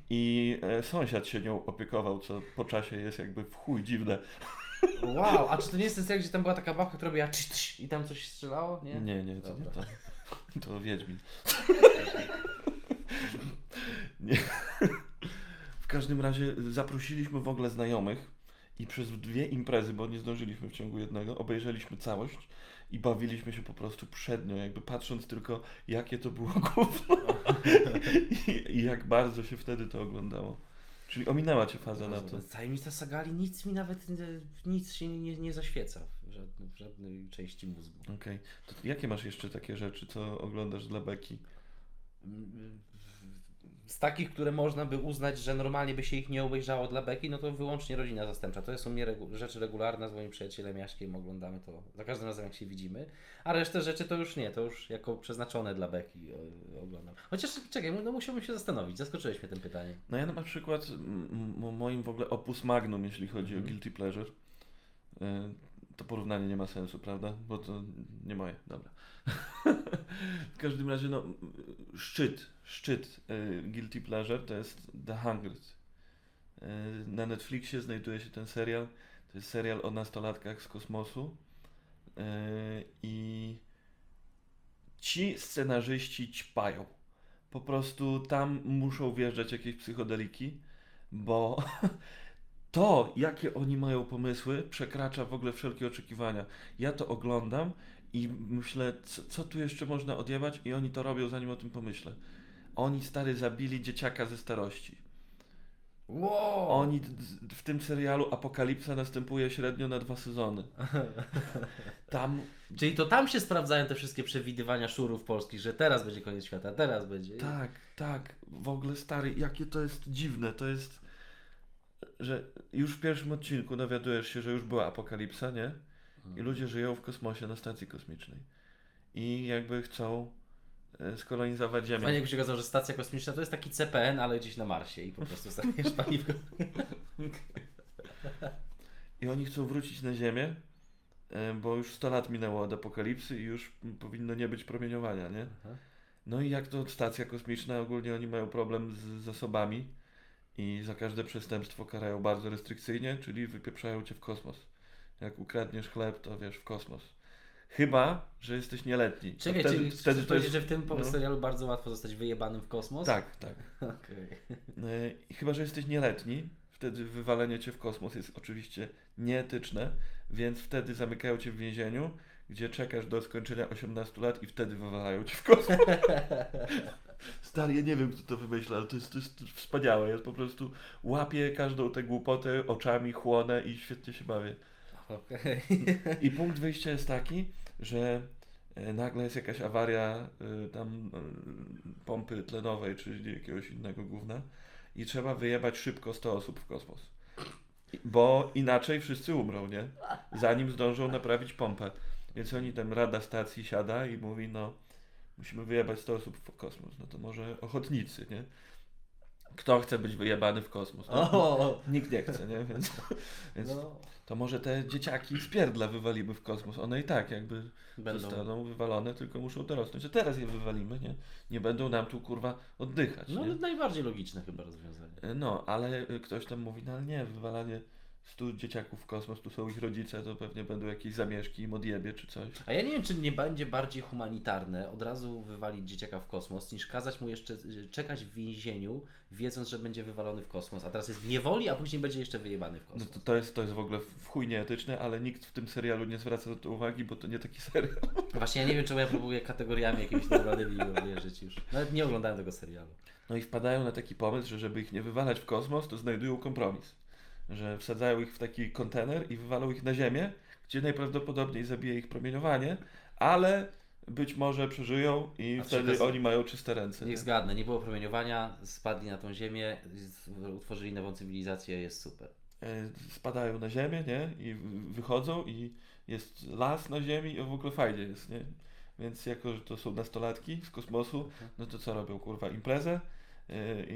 I e, sąsiad się nią opiekował, co po czasie jest jakby w chuj dziwne. Wow, a czy to nie jest ten serial, gdzie tam była taka babka, która robiła cz, cz, i tam coś strzelało? Nie? Nie, nie, to nie Dobra. to. To Wiedźmin. nie. W każdym razie zaprosiliśmy w ogóle znajomych i przez dwie imprezy, bo nie zdążyliśmy w ciągu jednego, obejrzeliśmy całość i bawiliśmy się po prostu przednio, jakby patrząc tylko, jakie to było gówno i, i jak bardzo się wtedy to oglądało. Czyli ominęła cię faza na to. Tajemnica Sagali nic mi nawet, nic się nie, nie, zaświeca w, żadnej, w żadnej części mózgu. Okej. To jakie masz jeszcze takie rzeczy, co oglądasz dla Beki? Z takich, które można by uznać, że normalnie by się ich nie obejrzało dla Beki, no to wyłącznie rodzina zastępcza. To są nie regu- rzeczy regularne z moim przyjacielem Jaśkiem, oglądamy to za każdym razem jak się widzimy. A resztę rzeczy to już nie, to już jako przeznaczone dla Beki e, oglądam. Chociaż czekaj, no musiałbym się zastanowić, zaskoczyłeś mnie tym pytaniem. No ja na przykład moim w ogóle opus magnum, jeśli chodzi o Mhm. guilty pleasure, y, to porównanie nie ma sensu, prawda? Bo to nie moje, dobra. w każdym razie, no, szczyt, szczyt y, guilty pleasure to jest The Hundred. Y, Na Netflixie znajduje się ten serial. To jest serial o nastolatkach z kosmosu. Y, I ci scenarzyści ćpają. Po prostu tam muszą wjeżdżać jakieś psychodeliki, bo to, jakie oni mają pomysły, przekracza w ogóle wszelkie oczekiwania. Ja to oglądam i myślę, co, co tu jeszcze można odjebać i oni to robią, zanim o tym pomyślę. Oni, stary, zabili dzieciaka ze starości. Wow! Oni w tym serialu Apokalipsa następuje średnio na dwa sezony. Tam Czyli to tam się sprawdzają te wszystkie przewidywania szurów polskich, że teraz będzie koniec świata, teraz będzie. Tak, tak. W ogóle stary, jakie to jest dziwne. To jest, że już w pierwszym odcinku dowiadujesz się, że już była apokalipsa, nie? I ludzie żyją w kosmosie na stacji kosmicznej. I jakby chcą skolonizować Ziemię. Się okazało, że stacja kosmiczna to jest taki CPN, ale gdzieś na Marsie i po prostu staniesz paliwko. I oni chcą wrócić na Ziemię, e, bo już 100 lat minęło od apokalipsy i już powinno nie być promieniowania, nie? No i jak to stacja kosmiczna, ogólnie oni mają problem z zasobami i za każde przestępstwo karają bardzo restrykcyjnie, czyli wypieprzają cię w kosmos. Jak ukradniesz chleb, to wiesz, w kosmos. Chyba, że jesteś nieletni. Czekaj, wtedy, czyli wtedy to jest... że w tym no. serialu bardzo łatwo zostać wyjebanym w kosmos? Tak, tak. E, i Chyba, że jesteś nieletni, wtedy wywalenie cię w kosmos jest oczywiście nieetyczne, więc wtedy zamykają cię w więzieniu, gdzie czekasz do skończenia 18 lat i wtedy wywalają cię w kosmos. Stary, ja nie wiem, kto to wymyśla, ale to jest, to jest wspaniałe. Ja po prostu łapię każdą tę głupotę oczami, chłonę i świetnie się bawię. Okej. I punkt wyjścia jest taki, że e, nagle jest jakaś awaria e, tam e, pompy tlenowej czy jakiegoś innego gówna i trzeba wyjebać szybko 100 osób w kosmos. Bo inaczej wszyscy umrą, nie? Zanim zdążą naprawić pompę. Więc oni tam rada stacji siada i mówi, no musimy wyjebać 100 osób w kosmos. No to może ochotnicy, nie? Kto chce być wyjebany w kosmos? No, O, Nikt nie chce, nie? Więc, więc no, to może te dzieciaki z pierdla wywalimy w kosmos. One i tak jakby będą. zostaną wywalone, tylko muszą dorosnąć. A teraz je wywalimy, nie? Nie będą nam tu kurwa oddychać. No nie? najbardziej logiczne chyba rozwiązanie. No, ale ktoś tam mówi, no ale nie, wywalanie stu dzieciaków w kosmos, tu są ich rodzice, to pewnie będą jakieś zamieszki im odjebie czy coś. A ja nie wiem, czy nie będzie bardziej humanitarne od razu wywalić dzieciaka w kosmos, niż kazać mu jeszcze y, czekać w więzieniu, wiedząc, że będzie wywalony w kosmos. A teraz jest w niewoli, a później będzie jeszcze wyjebany w No kosmos. to, to, jest, to jest w ogóle w chuj nieetyczne, ale nikt w tym serialu nie zwraca na to uwagi, bo to nie taki serial. Właśnie ja nie wiem, czemu ja próbuję kategoriami jakimiś normalnymi wierzyć już. Nawet nie oglądałem tego serialu. No i wpadają na taki pomysł, że żeby ich nie wywalać w kosmos, to znajdują kompromis. Że wsadzają ich w taki kontener i wywalą ich na ziemię, gdzie najprawdopodobniej zabije ich promieniowanie, ale być może przeżyją i A wtedy oni mają czyste ręce. Niech nie? zgadnę, nie było promieniowania, spadli na tą ziemię, utworzyli nową cywilizację, jest super. E, Spadają na ziemię, nie? I wychodzą i jest las na ziemi i w ogóle fajnie jest, nie? Więc jako, że to są nastolatki z kosmosu, no to co robią, kurwa, imprezę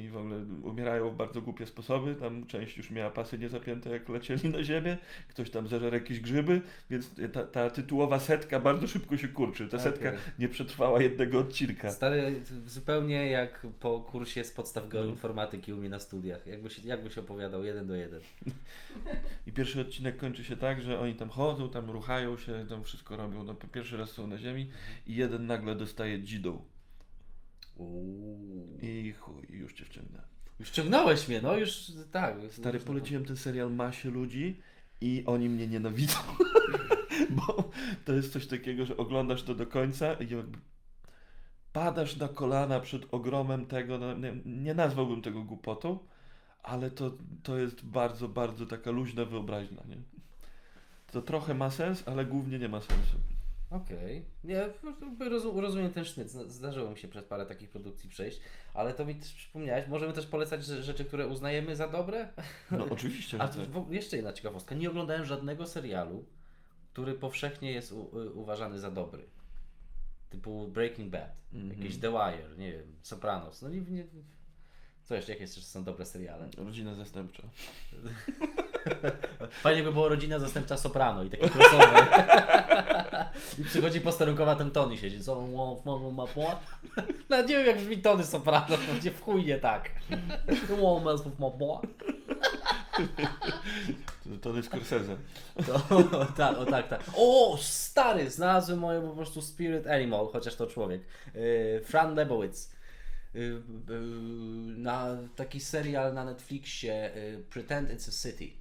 i w ogóle umierają w bardzo głupie sposoby. Tam część już miała pasy niezapięte, jak lecieli na ziemię, ktoś tam zeżer jakieś grzyby, więc ta, ta tytułowa setka bardzo szybko się kurczy. Ta setka Okej. nie przetrwała jednego odcinka. Stary, zupełnie jak po kursie z podstaw No. geoinformatyki u mnie na studiach. Jakbyś, jakbyś opowiadał jeden do jeden. I pierwszy odcinek kończy się tak, że oni tam chodzą, tam ruchają się, tam wszystko robią. No, pierwszy raz są na ziemi i jeden nagle dostaje dzidą. Uuu. I chuj, już cię wciągnę. Już ciągnąłeś mnie, no już tak. Stary, poleciłem ten serial masie ludzi i oni mnie nienawidzą. Bo to jest coś takiego, że oglądasz to do końca i jakby padasz na kolana przed ogromem tego, no, nie, nie nazwałbym tego głupotą, ale to, to jest bardzo, bardzo taka luźna wyobraźnia, nie? To trochę ma sens, ale głównie nie ma sensu. Okej. Nie, jakby rozu- rozumiem ten sznyt. Zda- Zdarzyło mi się przez parę takich produkcji przejść, ale to mi też przypomniałeś. Możemy też polecać rze- rzeczy, które uznajemy za dobre? No oczywiście, A tak. jeszcze jedna ciekawostka. Nie oglądałem żadnego serialu, który powszechnie jest u, u, uważany za dobry. Typu Breaking Bad, Mhm. jakiś The Wire, nie wiem, Sopranos. No nie, nie, co jeszcze, jakie jeszcze są dobre seriale? Rodzina zastępcza. Fajnie by było rodzina zastępcza Soprano i taki crossover. I przychodzi posterunkowa, ten Tony siedzi. Co on ma? Nawet nie wiem jak brzmi Tony Soprano, to będzie w chuj nie tak. Woman ma płat. To, to jest Scorsese. To, tak, o tak, tak. O, stary, znalazłem moją po prostu spirit animal, chociaż to człowiek. Yy, Fran Lebowitz. Yy, yy, na taki serial na Netflixie yy, Pretend It's a City.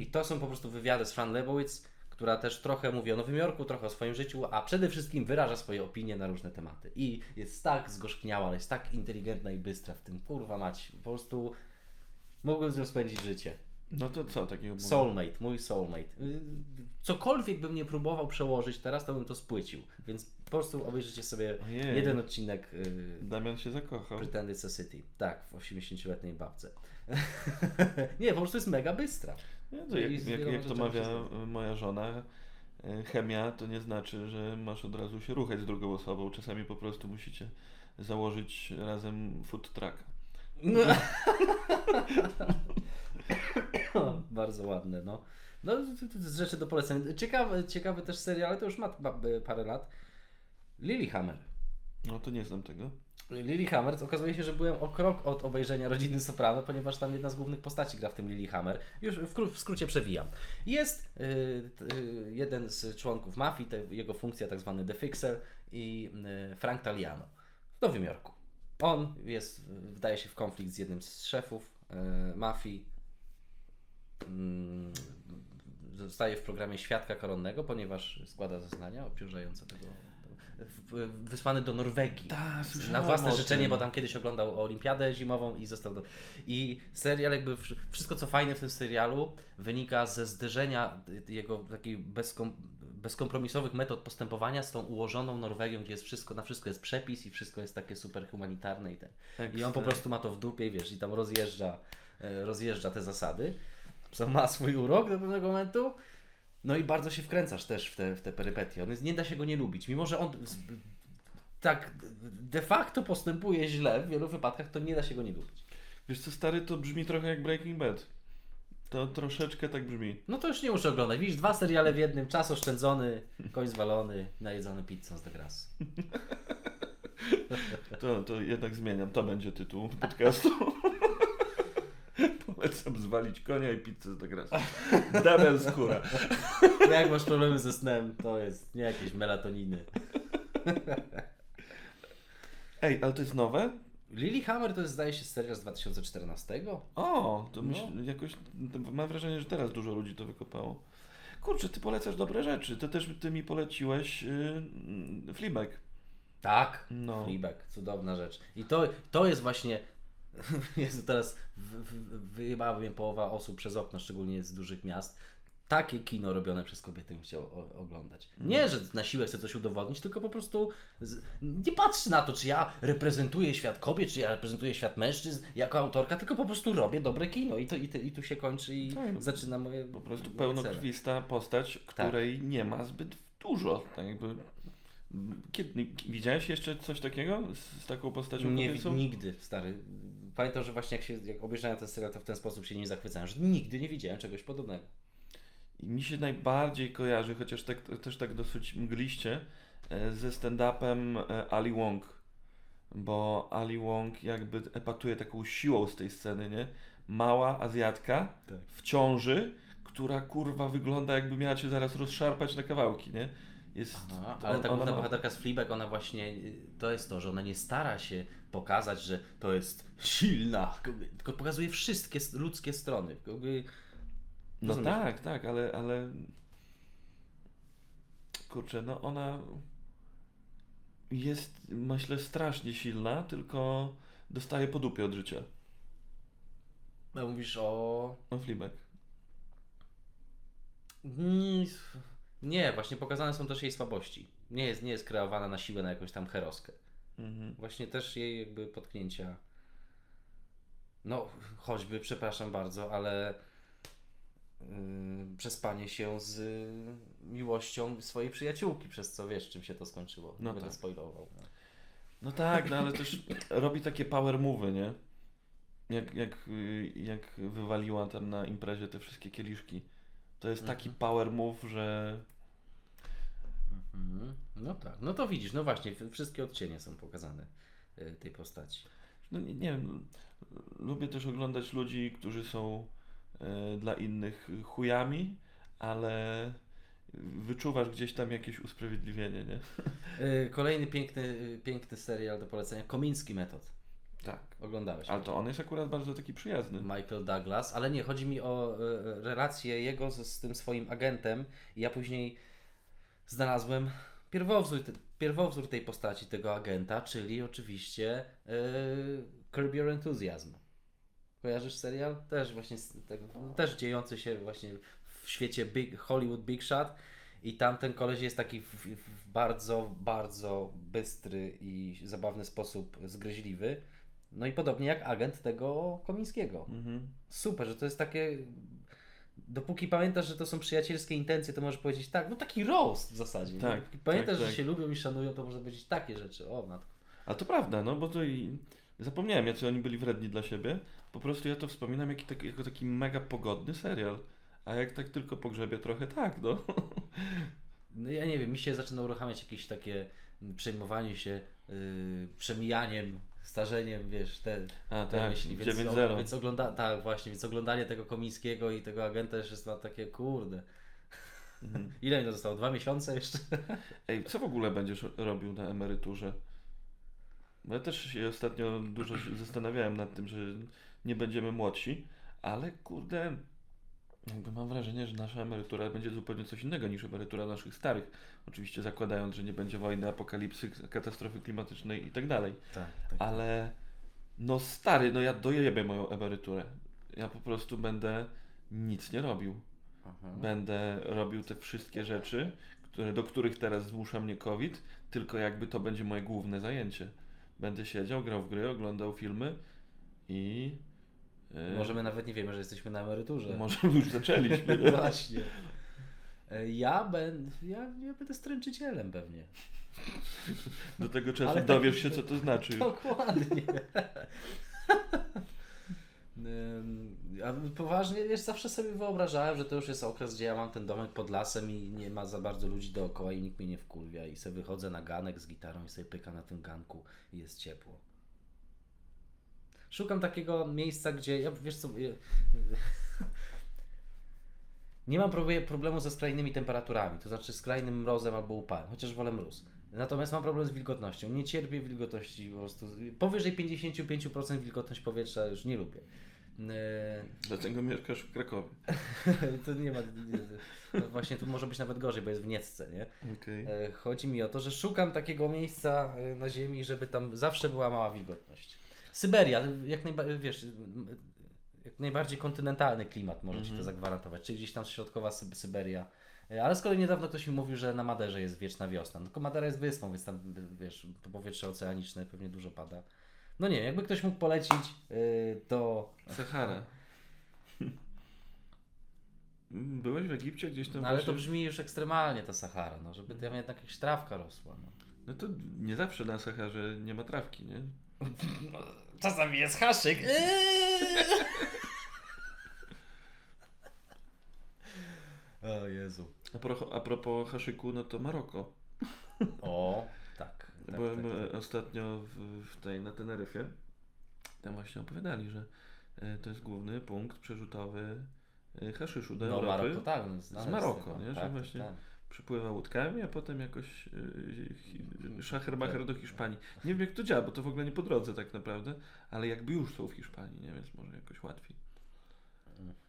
I to są po prostu wywiady z Fran Lebowitz, która też trochę mówi o Nowym Jorku, trochę o swoim życiu, a przede wszystkim wyraża swoje opinie na różne tematy. I jest tak zgorzkniała, ale jest tak inteligentna i bystra w tym, kurwa mać. Po prostu mógłbym z nią spędzić życie. No to co takiego było? Soulmate, mój soulmate. Y, Cokolwiek bym nie próbował przełożyć teraz, to bym to spłycił. Więc po prostu obejrzycie sobie Ojej. jeden odcinek y, Damian się zakochał. Pretend It's City. Tak, w 80-letniej babce. nie, po prostu jest mega bystra. Nie, to jak, jak, jak to mawia moja żona, e, chemia to nie znaczy, że masz od razu się ruchać z drugą osobą. Czasami po prostu musicie założyć razem food truck. No. Bardzo ładne, no. No, z rzeczy do polecenia. Ciekawy, ciekawy też serial, ale to już ma y, parę lat. Lilyhammer. No to nie znam tego. Lilyhammer, okazuje się, że byłem o krok od obejrzenia Rodziny Soprano, ponieważ tam jedna z głównych postaci gra w tym Lilyhammer. Już w, kró- w skrócie przewijam. Jest y, t- y, jeden z członków mafii, te, jego funkcja tak zwany The Fixer i y, Frank Taliano w Nowym Jorku. On jest, wdaje się w konflikt z jednym z szefów mafii. Mm, Zostaje w programie świadka koronnego, ponieważ składa zeznania obciążające tego. Wysłany do Norwegii. Tak, Na własne życzenie, bo tam kiedyś oglądał Olimpiadę zimową i został do... I serial jakby, wsz- wszystko co fajne w tym serialu wynika ze zderzenia jego takich bezkom, bezkompromisowych metod postępowania z tą ułożoną Norwegią, gdzie jest wszystko, na wszystko jest przepis i wszystko jest takie super humanitarne i ten. I on po prostu ma to w dupie, wiesz, i tam rozjeżdża, e, rozjeżdża te zasady, co ma swój urok do pewnego momentu. No i bardzo się wkręcasz też w te, w te perypetie. On jest, nie da się go nie lubić. Mimo, że on tak de facto postępuje źle w wielu wypadkach, to nie da się go nie lubić. Wiesz co, stary, to brzmi trochę jak Breaking Bad. To troszeczkę tak brzmi. No to już nie muszę oglądać. Widzisz, dwa seriale w jednym, czas oszczędzony, koń zwalony, najedzony pizzą z degrasu. To, to jednak zmieniam. To będzie tytuł podcastu. Polecam zwalić konia i pizzę z degresu. Damian Skóra. Bo jak masz problemy ze snem, to jest nie jakieś melatoniny. Ej, ale to jest nowe? Lilyhammer to jest zdaje się serial z 2014. O, to No. myśl, jakoś to mam wrażenie, że teraz dużo ludzi to wykopało. Kurczę, ty polecasz dobre rzeczy. Ty też ty mi poleciłeś yy, Fleabag. Tak, No. Fleabag, cudowna rzecz. I to, to jest właśnie, Jezu, teraz wyjebała mnie połowa osób przez okno, szczególnie z dużych miast. Takie kino robione przez kobiety bym chciał oglądać. Nie, że na siłę chcę coś udowodnić, tylko po prostu z, nie patrzę na to, czy ja reprezentuję świat kobiet, czy ja reprezentuję świat mężczyzn jako autorka, tylko po prostu robię dobre kino i, to, i, to, i tu się kończy i Tak, zaczyna moje Po prostu pełnokrwista postać, której nie ma zbyt dużo. Tak jakby. Kiedy, widziałeś jeszcze coś takiego z, z taką postacią Nie, kobiecą? nigdy, stary. Pamiętam, że właśnie jak, się, jak obejrzałem ten serial, to w ten sposób się nie zachwycałem, że nigdy nie widziałem czegoś podobnego. I mi się najbardziej kojarzy, chociaż tak, też tak dosyć mgliście, e, ze stand-upem e, Ali Wong. Bo Ali Wong jakby epatuje taką siłą z tej sceny, nie? Mała Azjatka Tak. w ciąży, która kurwa wygląda jakby miała cię zaraz rozszarpać na kawałki, nie? Jest, Aha, ale on- ta główna bohaterka z Fleabag, ona właśnie, y, to jest to, że ona nie stara się pokazać, że to jest silna, tylko pokazuje wszystkie ludzkie strony. No Rozumiesz? tak, tak, ale, ale kurczę, no ona jest, myślę, strasznie silna, tylko dostaje po dupie od życia. No, mówisz o... No Fleabag. Mm, Nie, właśnie pokazane są też jej słabości. Nie jest, nie jest kreowana na siłę na jakąś tam heroskę. Mhm. Właśnie też jej jakby potknięcia. No, choćby, przepraszam bardzo, ale yy, przespanie się z miłością swojej przyjaciółki, przez co wiesz, czym się to skończyło. Nie No będę tak. spoilował. No. No tak, no ale też robi takie power move'y, nie? Jak, jak, y, jak wywaliła tam na imprezie te wszystkie kieliszki. To jest taki Mhm. power move, że Mhm. No tak, no to widzisz, no właśnie, wszystkie odcienie są pokazane yy, tej postaci. no nie, nie wiem, lubię też oglądać ludzi, którzy są e, dla innych chujami, ale wyczuwasz gdzieś tam jakieś usprawiedliwienie, nie? Yy, kolejny piękny, piękny serial do polecenia, Komiński Metod. Tak. Oglądałeś. Ale to on jest akurat bardzo taki przyjazny. Michael Douglas, ale nie, chodzi mi o e, relację jego z, z tym swoim agentem i ja później znalazłem pierwowzór, te- pierwowzór tej postaci, tego agenta, czyli oczywiście e, Curb Your Enthusiasm. Kojarzysz serial? Też właśnie, tak, też dziejący się właśnie w świecie Big, Hollywood Big Shot i tamten koleś jest taki w, w bardzo, bardzo bystry i zabawny sposób zgryźliwy. No i podobnie jak agent tego Komińskiego. Mhm. Super, że to jest takie. Dopóki pamiętasz, że to są przyjacielskie intencje, to możesz powiedzieć tak, no taki roast w zasadzie. Tak? Dopóki pamiętasz, tak, że tak. się lubią i szanują, to można powiedzieć takie rzeczy. O, matko. A to prawda, no bo to i zapomniałem, jacy oni byli wredni dla siebie. Po prostu ja to wspominam jak, taki- jako taki mega pogodny serial. A jak tak tylko pogrzebie trochę, tak, no. No ja nie wiem, mi się zaczyna uruchamiać jakieś takie przejmowanie się yy, przemijaniem, starzeniem, wiesz, te, A te tak, myśli. Więc, 9-0. więc ogląda, tak, właśnie, więc oglądanie tego Komińskiego i tego agenta już jest na takie, kurde. Mhm. Ile mi to zostało? Dwa miesiące jeszcze? Ej, co w ogóle będziesz robił na emeryturze? Bo ja też się ostatnio dużo się zastanawiałem nad tym, że nie będziemy młodsi, ale kurde, jakby mam wrażenie, że nasza emerytura będzie zupełnie coś innego niż emerytura naszych starych. Oczywiście zakładając, że nie będzie wojny, apokalipsy, katastrofy klimatycznej i tak dalej. Tak, tak. Ale no stary, no ja dojebię moją emeryturę. Ja po prostu będę nic nie robił. Aha. Będę robił te wszystkie rzeczy, które, do których teraz zmusza mnie COVID, tylko jakby to będzie moje główne zajęcie. Będę siedział, grał w gry, oglądał filmy i. e, Może my nawet nie wiemy, że jesteśmy na emeryturze. może już zaczęliśmy. nie? Właśnie. E, Ja, ben, ja, ja będę stręczycielem pewnie. Do tego czasu tak- dowiesz się, co to znaczy. Dokładnie. A poważnie, wiesz, zawsze sobie wyobrażałem, że to już jest okres, gdzie ja mam ten domek pod lasem i nie ma za bardzo ludzi dookoła i nikt mnie nie wkurwia i sobie wychodzę na ganek z gitarą i sobie pyka na tym ganku i jest ciepło. Szukam takiego miejsca, gdzie, ja, wiesz co, nie mam problemu ze skrajnymi temperaturami, to znaczy skrajnym mrozem albo upałem, chociaż wolę mróz. Natomiast mam problem z wilgotnością. Nie cierpię wilgotności po prostu. Powyżej 55% wilgotność powietrza już nie lubię. E, Dlatego mieszkasz w Krakowie. to nie ma. Nie, no właśnie tu może być nawet gorzej, bo jest w Niecce, nie? Okej. E, Chodzi mi o to, że szukam takiego miejsca e, na Ziemi, żeby tam zawsze była mała wilgotność. Syberia, jak najbardziej, wiesz, jak najbardziej kontynentalny klimat może ci to zagwarantować, czyli gdzieś tam środkowa Sy- Syberia. E, Ale z kolei niedawno ktoś mi mówił, że na Maderze jest wieczna wiosna. No, Tylko Madera jest wyspą, więc tam, wiesz, to powietrze oceaniczne pewnie dużo pada. No nie, jakby ktoś mógł polecić, y, to... Sahara. Byłeś w Egipcie gdzieś tam No, ale to właśnie? brzmi już ekstremalnie ta Sahara, no, żeby tam jednak jakaś trawka rosła. No. No to nie zawsze na Saharze nie ma trawki, nie? Czasami jest haszyk. o Jezu. A, pro, a propos haszyku, no to Maroko. O, tak. tak, Byłem tak, e, ostatnio w, w tej, na Teneryfie. Tam właśnie opowiadali, że e, to jest główny punkt przerzutowy e, haszyszu do No Europy. Maroko, tak. no, Z Maroko, tego. nie? Że Tak, właśnie- tak. Przypływa łódkami, a potem jakoś e, hi- szachermacher do Hiszpanii. Nie wiem jak to działa, bo to w ogóle nie po drodze tak naprawdę, ale jakby już są w Hiszpanii, nie? Więc może jakoś łatwiej.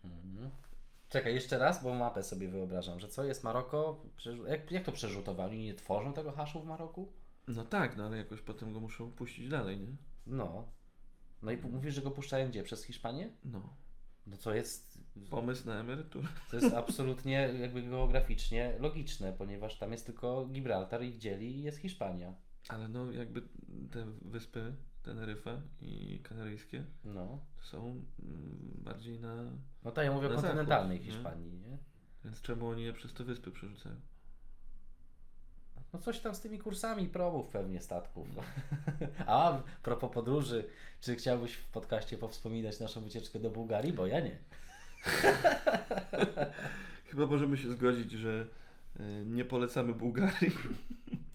Mhm. Czekaj, jeszcze raz, bo mapę sobie wyobrażam, że co jest Maroko? Jak, jak to przerzutowali? Nie tworzą tego haszu w Maroku? No tak, no ale jakoś potem go muszą puścić dalej, nie? No. No i mówisz, że go puszczają gdzie? Przez Hiszpanię? No. No co jest, Pomysł na emeryturę. to jest absolutnie jakby geograficznie logiczne, ponieważ tam jest tylko Gibraltar i dzieli jest Hiszpania. Ale no jakby te wyspy, Teneryfa i Kanaryjskie, No. to są mm, bardziej na... No tak, ja mówię o kontynentalnej zachód, nie? Hiszpanii, nie? Więc czemu oni je przez te wyspy przerzucają? No coś tam z tymi kursami promów pewnie statków. No. A propos podróży, czy chciałbyś w podcaście powspominać naszą wycieczkę do Bułgarii? Bo ja nie. Chyba możemy się zgodzić, że y, nie polecamy Bułgarii.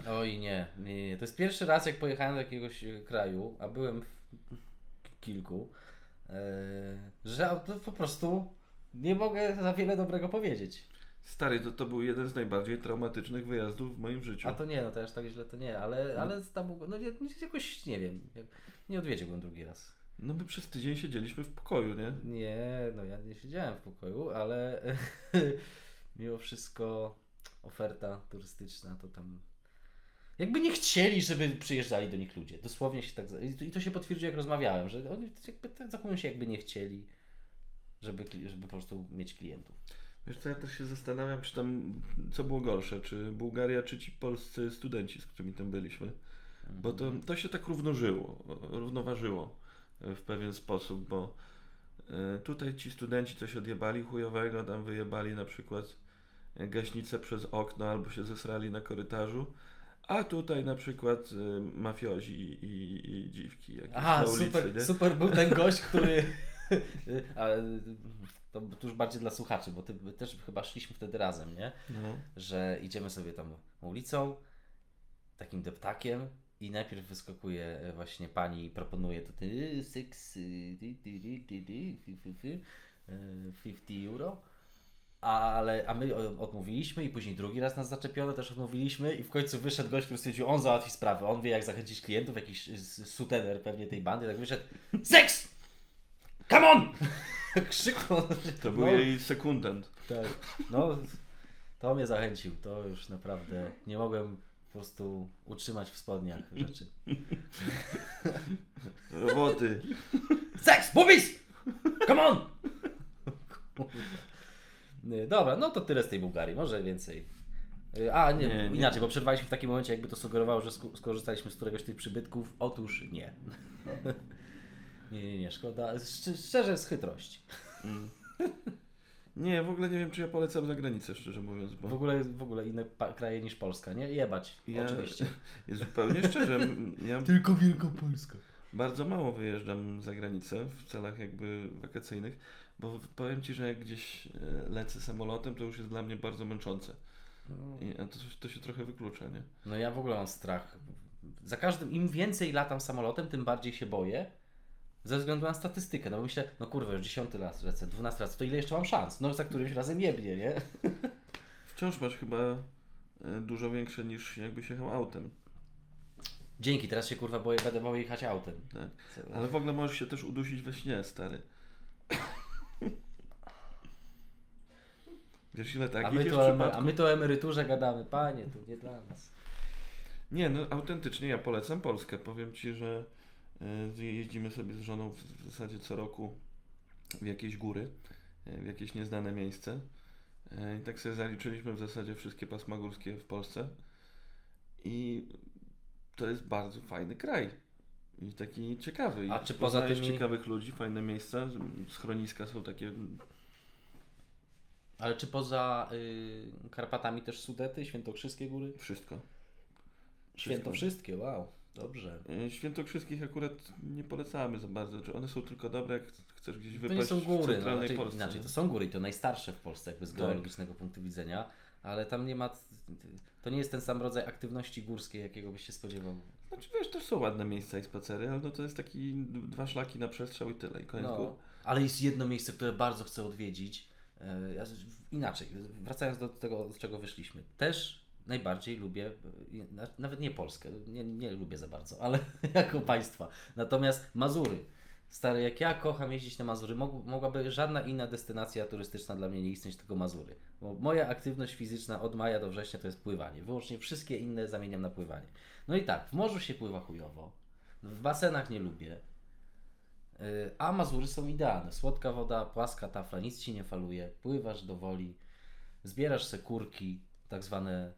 Oj nie, nie, nie. To jest pierwszy raz jak pojechałem do jakiegoś e, kraju, a byłem w kilku, e, że po prostu nie mogę za wiele dobrego powiedzieć. Stary, to, to był jeden z najbardziej traumatycznych wyjazdów w moim życiu. A to nie, no to aż tak źle to nie, ale, ale tam, no jakoś nie wiem, nie odwiedziłbym drugi raz. No my przez tydzień siedzieliśmy w pokoju, nie? Nie, no ja nie siedziałem w pokoju, ale mimo wszystko oferta turystyczna to tam. Jakby nie chcieli, żeby przyjeżdżali do nich ludzie. Dosłownie się tak. I to- się potwierdzi, jak rozmawiałem, że oni jakby tak zachowują się, jakby nie chcieli, żeby, żeby po prostu mieć klientów. Wiesz co, ja też się zastanawiam, czy tam, co było gorsze, czy Bułgaria, czy ci polscy studenci, z którymi tam byliśmy. Bo to, to się tak równożyło, równoważyło e, w pewien sposób, bo e, tutaj ci studenci coś odjebali chujowego, tam wyjebali na przykład e, gaśnicę przez okno albo się zesrali na korytarzu, a tutaj na przykład mafiozi i, i, i dziwki jakieś Aha, na ulicy, super, nie? super był ten gość, który. To, to już bardziej dla słuchaczy, bo ty też chyba szliśmy wtedy razem, nie? No. że idziemy sobie tam ulicą, takim deptakiem i najpierw wyskakuje e, właśnie pani i proponuje to ty, six, ty, ty, ty, ty, ty, fi, fi, fi, e, 50 euro. Ale, a my odmówiliśmy i później drugi raz nas zaczepiono, też odmówiliśmy i w końcu wyszedł gość, który stwierdził, on załatwi sprawę, on wie jak zachęcić klientów, jakiś sutener pewnie tej bandy, tak wyszedł, seks! Come on! Krzyknął. To był No. jej sekundant. Tak. No, to mnie zachęcił. To już naprawdę nie mogłem po prostu utrzymać w spodniach rzeczy. Roboty. Sex! Boobies! Come on! Nie, Dobra, no to tyle z tej Bułgarii. Może więcej. A, nie, Nie, nie. inaczej, bo przerwaliśmy w takim momencie, jakby to sugerowało, że skorzystaliśmy z któregoś z tych przybytków. Otóż nie. Nie, nie, nie, szkoda. Szcz- Szczerze, z chytrości. Mm. Nie, w ogóle nie wiem, czy ja polecam za granicę, szczerze mówiąc, bo... W ogóle, w ogóle inne kraje niż Polska, nie? Jebać, Ja- oczywiście. Jest zupełnie szczerze, ja Tylko Wielkopolska. bardzo mało wyjeżdżam za granicę w celach jakby wakacyjnych, bo powiem Ci, że jak gdzieś e, lecę samolotem, to już jest dla mnie bardzo męczące. I, a to, to się trochę wyklucza, nie? No ja w ogóle mam strach. Za każdym, im więcej latam samolotem, tym bardziej się boję. Ze względu na statystykę, no bo myślę, no kurwa, już 10 raz lecę, 12 raz, to ile jeszcze mam szans? No za którymś razem jebnie, nie? Wciąż masz chyba e, dużo większe niż jakbyś jechał autem. Dzięki, teraz się kurwa boję, będę bał jechać autem. Tak. Ale w ogóle możesz się też udusić we śnie, stary. Wiesz ile tak a, my to, o a my o emeryturze gadamy, panie, to nie dla nas. Nie, no autentycznie ja polecam Polskę. Powiem Ci, że jeździmy sobie z żoną w, zasadzie co roku w jakieś góry, e, w jakieś nieznane miejsce. E, I tak sobie zaliczyliśmy w zasadzie wszystkie pasma górskie w Polsce. I to jest bardzo fajny kraj. I taki ciekawy. I A czy poza tymi- ciekawych ludzi, fajne miejsca, schroniska są takie Ale czy poza y, Karpatami też Sudety, Świętokrzyskie góry? wszystko. Świętokrzyskie, wow, dobrze. E, Świętokrzyskich akurat nie polecamy za bardzo. Czy one są tylko dobre, jak chcesz gdzieś To wypaść nie są w góry, no, centralnej znaczy, Polsce. inaczej, to są góry, i to najstarsze w Polsce jakby z Tak. geologicznego punktu widzenia, ale tam nie ma, to nie jest ten sam rodzaj aktywności górskiej, jakiego byś się spodziewał. Znaczy wiesz, też są ładne miejsca i spacery, ale no to jest taki dwa szlaki na przestrzał i tyle. I koniec gór. No, ale jest jedno miejsce, które bardzo chcę odwiedzić. E, Inaczej, wracając do tego, z czego wyszliśmy. Też najbardziej lubię, na- nawet nie Polskę, nie, nie lubię za bardzo, ale jako państwa. Natomiast Mazury. Stary, jak ja kocham jeździć na Mazury, mog, mogłaby żadna inna destynacja turystyczna dla mnie nie istnieć, tylko Mazury. Bo moja aktywność fizyczna od maja do września to jest pływanie. Wyłącznie wszystkie inne zamieniam na pływanie. No i tak, w morzu się pływa chujowo, w basenach nie lubię, Yy, A Mazury są idealne. Słodka woda, płaska tafla, nic ci nie faluje. Pływasz do woli, zbierasz se kurki, tak zwane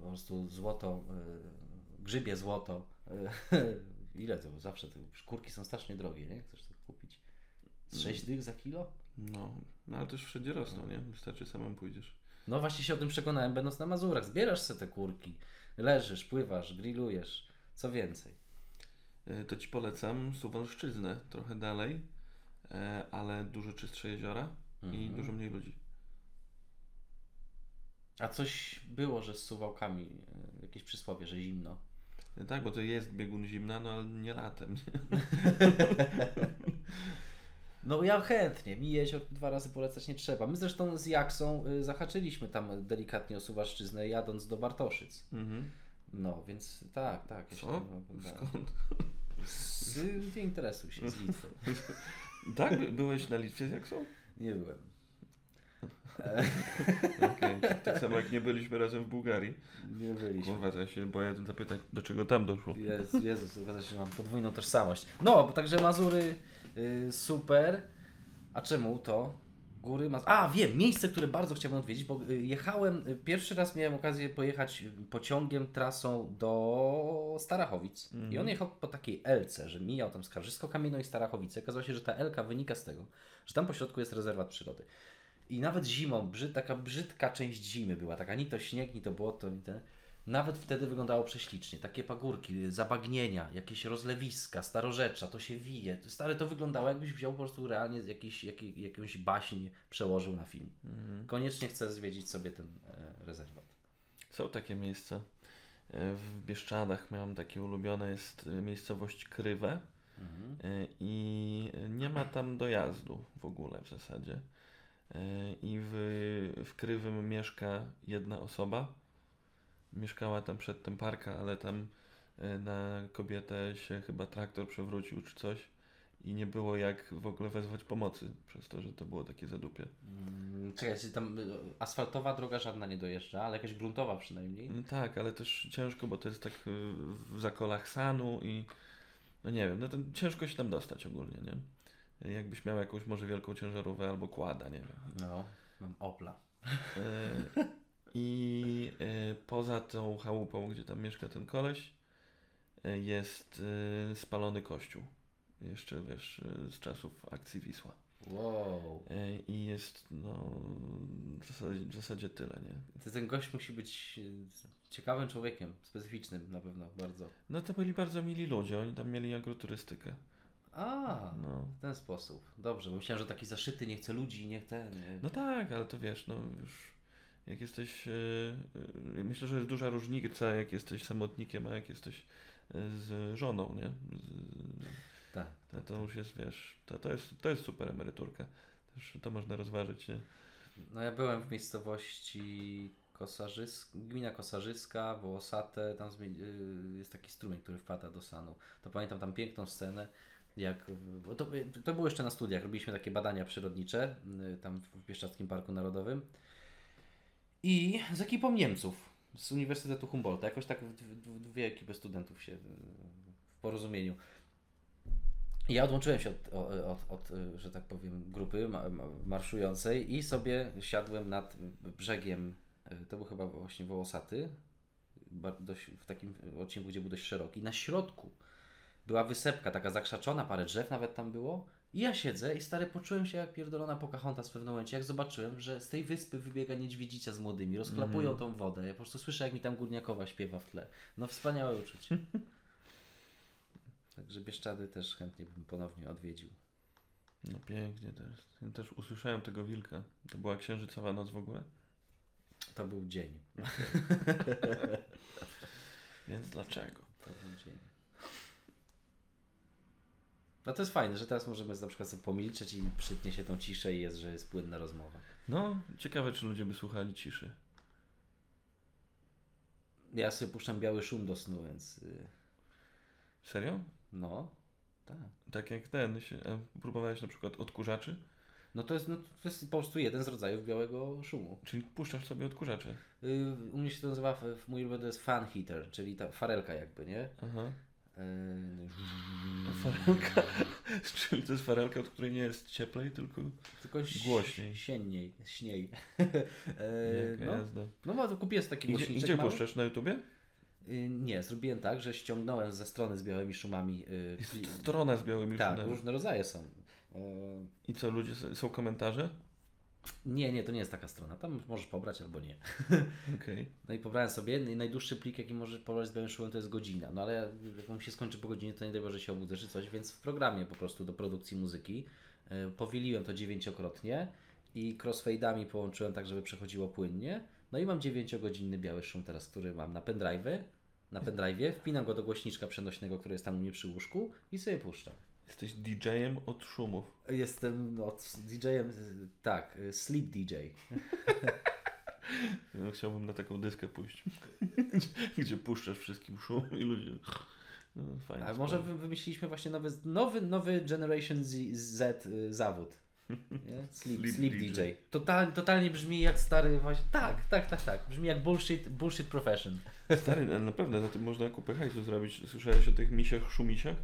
po prostu złoto, yy, grzybie złoto. Yy, Ile to? Zawsze te kurki są strasznie drogie, nie? Chcesz to kupić? Z 6 dych za kilo? No, no ale też wszędzie rosną, nie? Wystarczy samym pójdziesz. No właśnie się o tym przekonałem, będąc na Mazurach. Zbierasz se te kurki, leżysz, pływasz, grillujesz. Co więcej. E, To Ci polecam Suwalszczyznę, trochę dalej, ale dużo czystsze jeziora i Mhm. dużo mniej ludzi. A coś było, że z suwałkami, yy, jakieś przysłowie, że zimno. E, Tak, bo to jest biegun zimna, no ale nie latem. Nie? No ja chętnie, mi jezior dwa razy polecać nie trzeba. My zresztą z Jaksą y, zahaczyliśmy tam delikatnie o Suwalszczyznę jadąc do Bartoszyc. Mhm. No, więc tak, tak. Co? Skąd? Z, nie interesuj się, z Litwy. Tak? By- Byłeś na Litwie jak są? Nie byłem. Okej. Tak samo jak nie byliśmy razem w Bułgarii. Nie byliśmy. Kurwa, to ja się boję zapytać, do czego tam doszło. Jezus, Jezus, okazuje się, mam podwójną tożsamość. No, bo także Mazury y, super. A czemu to? Góry Maz... A, wiem, miejsce, które bardzo chciałbym odwiedzić, bo y, jechałem, y, pierwszy raz miałem okazję pojechać pociągiem trasą do Starachowic. I on jechał po takiej Elce, że mijał tam Skarżysko-Kamienną i Starachowice. Okazało się, że ta Elka wynika z tego, że tam po środku jest rezerwat przyrody. I nawet zimą, brzyd, taka brzydka część zimy była, taka ni to śnieg, ni to błoto, ni ten. Nawet wtedy wyglądało prześlicznie. Takie pagórki, zabagnienia, jakieś rozlewiska, starorzecza, to się wije. Stare to wyglądało jakbyś wziął po prostu realnie z jakiejś, jakiej, jakąś baśń, przełożył na film. Koniecznie chcę zwiedzić sobie ten e, rezerwat. Są takie miejsca. E, W Bieszczadach miałem takie ulubione, jest miejscowość Krywe E, i nie ma tam dojazdu w ogóle w zasadzie. E, I w, w Krywym mieszka jedna osoba. Mieszkała tam przedtem parka, ale tam e, na kobietę się chyba traktor przewrócił czy coś i nie było jak w ogóle wezwać pomocy przez to, że to było takie zadupie. Mm, Czekaj, tam y, asfaltowa droga żadna nie dojeżdża, ale jakaś gruntowa przynajmniej. No tak, ale też ciężko, bo to jest tak w zakolach Sanu i no nie wiem, no to ciężko się tam dostać ogólnie, nie? Jakbyś miał jakąś może wielką ciężarówkę albo kłada, nie wiem. No, mam Opla. E, I e, poza tą chałupą, gdzie tam mieszka ten koleś, e, jest spalony kościół. Jeszcze wiesz, z czasów akcji Wisła. Wow. I jest no w zasadzie, w zasadzie tyle, nie? To ten gość musi być ciekawym człowiekiem, specyficznym na pewno bardzo. No to byli bardzo mili ludzie, oni tam mieli agroturystykę. A, No. w ten sposób. Dobrze, bo myślałem, że taki zaszyty nie chce ludzi, nie chce. Nie. No tak, ale to wiesz, no już jak jesteś, e, myślę, że jest duża różnica, jak jesteś samotnikiem, a jak jesteś e, z żoną, nie? Z, Tak. To, to już jest, wiesz, to, to, jest, to jest super emeryturka. Też to można rozważyć, nie? No ja byłem w miejscowości Kosarzysk, gmina Kosarzyska, Wołosate, tam y, jest taki strumień, który wpada do Sanu. To pamiętam tam piękną scenę, jak, bo to, to było jeszcze na studiach, robiliśmy takie badania przyrodnicze, y, tam w Bieszczadzkim Parku Narodowym i z ekipą Niemców z Uniwersytetu Humboldta, jakoś tak dwie ekipy studentów się y, w porozumieniu. Ja odłączyłem się od, od, od, y, że tak powiem, grupy ma, ma, marszującej i sobie siadłem nad brzegiem, to był chyba właśnie Wołosaty, dość, w takim odcinku, gdzie był dość szeroki. Na środku była wysepka taka zakrzaczona, parę drzew nawet tam było. I ja siedzę i stary poczułem się jak pierdolona Pocahontas w pewnym momencie, jak zobaczyłem, że z tej wyspy wybiega niedźwiedzica z młodymi, rozchlapują tą wodę. Ja po prostu słyszę, jak mi tam Górniakowa śpiewa w tle. No wspaniałe uczucie. Także Bieszczady też chętnie bym ponownie odwiedził. No pięknie też. Ja też usłyszałem tego wilka. To była księżycowa noc w ogóle. To był dzień. Więc dlaczego? To był dzień. No to jest fajne, że teraz możemy na przykład sobie pomilczeć i przytnie się tą ciszę i jest, że jest płynna rozmowa. No, ciekawe, czy ludzie by słuchali ciszy. Ja sobie puszczam biały szum do snu, więc y, Serio? no, tak. Tak jak ten. Się, a próbowałeś na przykład odkurzaczy? No to jest, no, to jest po prostu jeden z rodzajów białego szumu. Czyli puszczasz sobie odkurzacze. Y, u mnie się to nazywa, w- w mój ulubiony to jest fan heater, czyli ta farelka jakby, nie? Aha. Y, Farelka. Czyli to jest farelka, od której nie jest cieplej, tylko tylko Głośniej. Sienniej, śniej. Jaka no, jazda. no bo kupiłem taki gdzie, głośniczek gdzie mały. puszczasz? Na YouTubie? Y, Nie, zrobiłem tak, że ściągnąłem ze strony z białymi szumami. y, Jest pli- strona z białymi tak, szumami. różne rodzaje są. Y, I co, ludzie, s- są komentarze? Nie, nie, to nie jest taka strona. Tam możesz pobrać albo nie. Okej. No i pobrałem sobie. i Najdłuższy plik, jaki możesz pobrać z białym szumem, to jest godzina. No ale jak on się skończy po godzinie, to nie daj Boże się obudzę czy coś, więc w programie po prostu do produkcji muzyki y, powieliłem to dziewięciokrotnie i crossfade'ami połączyłem tak, żeby przechodziło płynnie. No i mam dziewięciogodzinny biały szum teraz, który mam na pendrive'y. Na pendrive'ie wpinam go do głośniczka przenośnego, który jest tam u mnie przy łóżku i sobie puszczam. Jesteś DJ-em od szumów. Jestem no, DJ-em, y, tak, y, Sleep DJ. Ja chciałbym na taką dyskę pójść. Gdzie puszczasz wszystkim szum i ludzie... No, fajnie. A może wy- wymyśliliśmy właśnie nowy, nowy, nowy Generation Z, Z y, zawód. Nie? Sleep, Sleep sleep, DJ. DJ. Total, totalnie brzmi jak stary właśnie. Tak, tak, tak, tak. Brzmi jak bullshit, bullshit profession. Stary, ale naprawdę na tym można kupę hajsu zrobić. Słyszałeś o tych misiach szumisiach?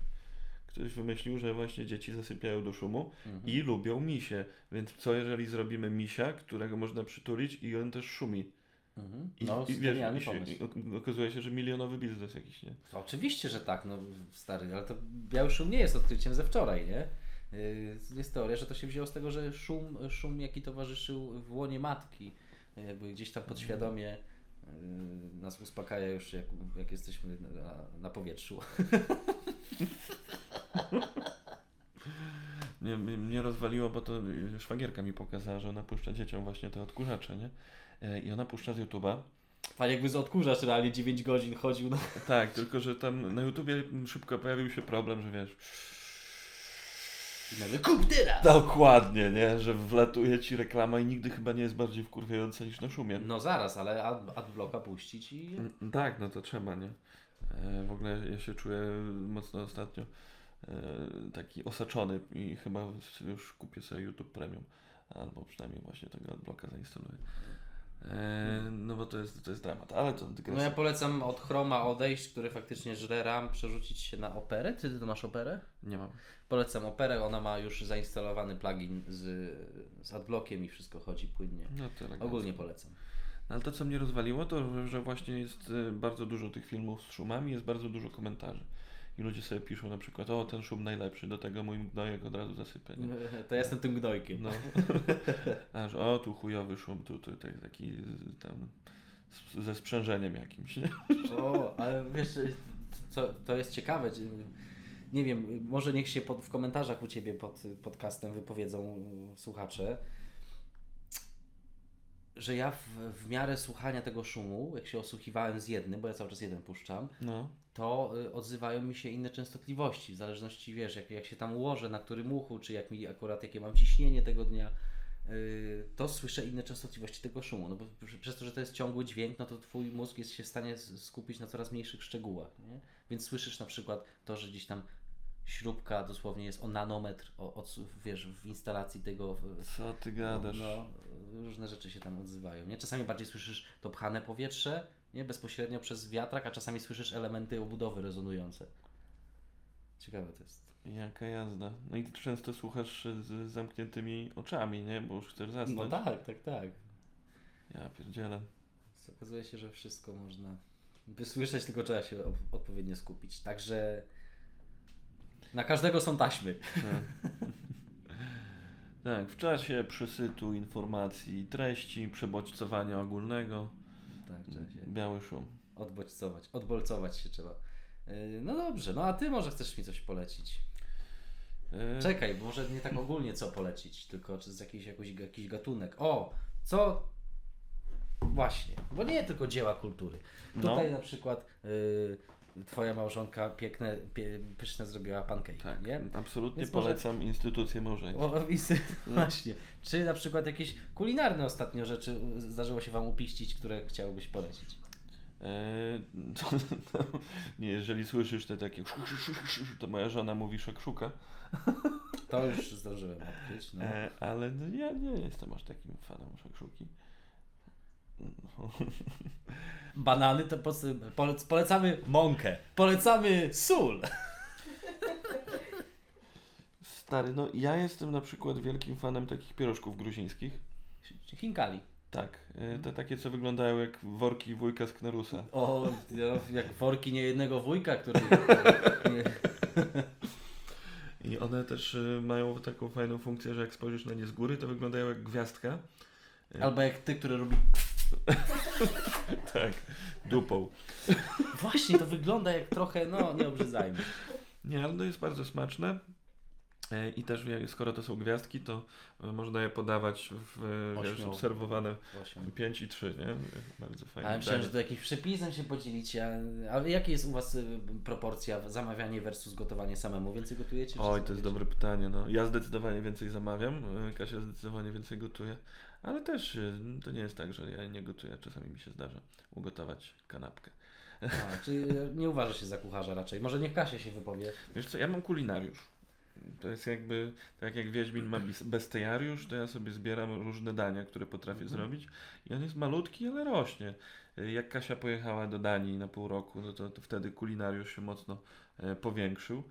Ktoś wymyślił, że właśnie dzieci zasypiają do szumu Mhm. i lubią misie. Więc co jeżeli zrobimy misia, którego można przytulić i on też szumi? Mhm. No, i, wiesz, i się, pomysł. i ok- okazuje się, że milionowy biznes jakiś, nie? Oczywiście, że tak, no stary, ale to biały szum nie jest odkryciem ze wczoraj, nie? Y, Jest teoria, że to się wzięło z tego, że szum, szum jaki towarzyszył w łonie matki, jakby gdzieś tam podświadomie y, nas uspokaja już jak, jak jesteśmy na, na powietrzu. Mnie, mnie- rozwaliło, bo to szwagierka mi pokazała, że ona puszcza dzieciom właśnie te odkurzacze, nie? E, I ona puszcza z YouTube'a. Pan jakby z odkurzacz realnie 9 godzin chodził. No. Tak, tylko że tam na YouTubie szybko pojawił się problem, że wiesz... Nagle kup teraz! Dokładnie, nie? Że wlatuje ci reklama i nigdy chyba nie jest bardziej wkurwiająca niż na szumie. No zaraz, ale ad, adblocka puścić i... Mm, Tak, no to trzeba, nie? E, w ogóle ja się czuję mocno ostatnio taki osaczony i chyba już kupię sobie YouTube Premium. Albo przynajmniej właśnie tego adblocka zainstaluję. E, no bo to jest, to jest dramat, ale to No ja dygresja. polecam od Chroma odejść, który faktycznie żre RAM, przerzucić się na Operę. Ty, ty masz Operę? Nie mam. Polecam Operę, ona ma już zainstalowany plugin z, z adblockiem i wszystko chodzi płynnie. No to. Ogólnie polecam. No, ale to, co mnie rozwaliło, to że- że właśnie jest e, bardzo dużo tych filmów z szumami, jest bardzo dużo komentarzy. I ludzie sobie piszą na przykład, o ten szum najlepszy, do tego mój gnojek od razu zasypia. Nie? To ja jestem tym gnojkiem. No. Aż o, tu chujowy szum, tu, tu tak- taki z- tam ze sprzężeniem jakimś, nie? O, ale wiesz, co, to jest ciekawe. Nie wiem, może niech się pod, w komentarzach u Ciebie pod podcastem wypowiedzą słuchacze. Że ja w, w miarę słuchania tego szumu, jak się osłuchiwałem z jednym, bo ja cały czas jeden puszczam, No. to y, odzywają mi się inne częstotliwości, w zależności, wiesz, jak, jak się tam ułożę, na którym uchu, czy jak mi akurat, jakie mam ciśnienie tego dnia, y, to słyszę inne częstotliwości tego szumu, no bo pr- przez to, że to jest ciągły dźwięk, no to twój mózg jest się w stanie skupić na coraz mniejszych szczegółach, nie? Więc słyszysz na przykład to, że gdzieś tam śrubka dosłownie jest o nanometr, o, od, wiesz, w instalacji tego... Co ty gadasz? no, różne rzeczy się tam odzywają. Nie? Czasami bardziej słyszysz to pchane powietrze nie? bezpośrednio przez wiatrak, a czasami słyszysz elementy obudowy rezonujące. Ciekawe to jest. Jaka jazda. No i ty często słuchasz z zamkniętymi oczami, nie? Bo już chcesz zasnąć. No tak, tak, tak. Ja pierdzielę. Okazuje się, że wszystko można wysłyszeć, tylko trzeba się odpowiednio skupić. Także na każdego są taśmy. Tak. tak, w czasie przesytu informacji, i treści, przebodźcowania ogólnego, Tak, trzeba się biały szum. odbodźcować, odbolcować się trzeba. Yy, No dobrze, no a ty może chcesz mi coś polecić? E, Czekaj, bo może nie tak ogólnie co polecić, tylko czy z jakiś, jakiś, jakiś gatunek. O, co? Właśnie, bo nie tylko dzieła kultury. No. Tutaj na przykład y, twoja małżonka piękne, pie, pyszne zrobiła pancake, Tak, nie? absolutnie Więc może- polecam instytucje małżeńskie. O, i sy- właśnie. Czy na przykład jakieś kulinarne ostatnio rzeczy zdarzyło się Wam upiścić, które chciałbyś polecić? E, to, nie, jeżeli słyszysz te takie to moja żona mówi szakszuka, To już zdążyłem odkryć. No. e, ale no, ja nie jestem aż takim fanem szakszuki. Banany to po, polec, polecamy mąkę, polecamy sól. Stary, no ja jestem na przykład wielkim fanem takich pierożków gruzińskich. Chinkali. Tak, e, te takie, co wyglądają jak worki wujka z Knarusa. O, no, jak worki niejednego wujka, który... I one też e, mają taką fajną funkcję, że jak spojrzysz na nie z góry, to wyglądają jak gwiazdka. E, albo jak ty, który robi... Tak, dupą. Właśnie, to wygląda jak trochę, no nie obrzydzajmy. Nie, ale to jest bardzo smaczne. E, I też skoro to są gwiazdki, to e, można je podawać w, e, wiesz, obserwowane Właśnie. 5 i 3, nie? Bardzo fajnie. Ale myślałem, że to jakimś przepisem się podzielicie. A, a jaka jest u Was proporcja zamawianie versus gotowanie samemu? Więcej gotujecie? Oj, to jest dobre pytanie. No. Ja zdecydowanie więcej zamawiam, Kasia zdecydowanie więcej gotuje, ale też to nie jest tak, że ja nie gotuję. Czasami mi się zdarza ugotować kanapkę. A, czy nie uważasz się za kucharza raczej? Może niech Kasia się wypowie. Wiesz co, ja mam kulinariusz. To jest jakby, tak jak Wiedźmin ma bestiariusz, to ja sobie zbieram różne dania, które potrafię Mhm. zrobić. I on jest malutki, ale rośnie. Y, Jak Kasia pojechała do Danii na pół roku, no to, to wtedy kulinariusz się mocno e, powiększył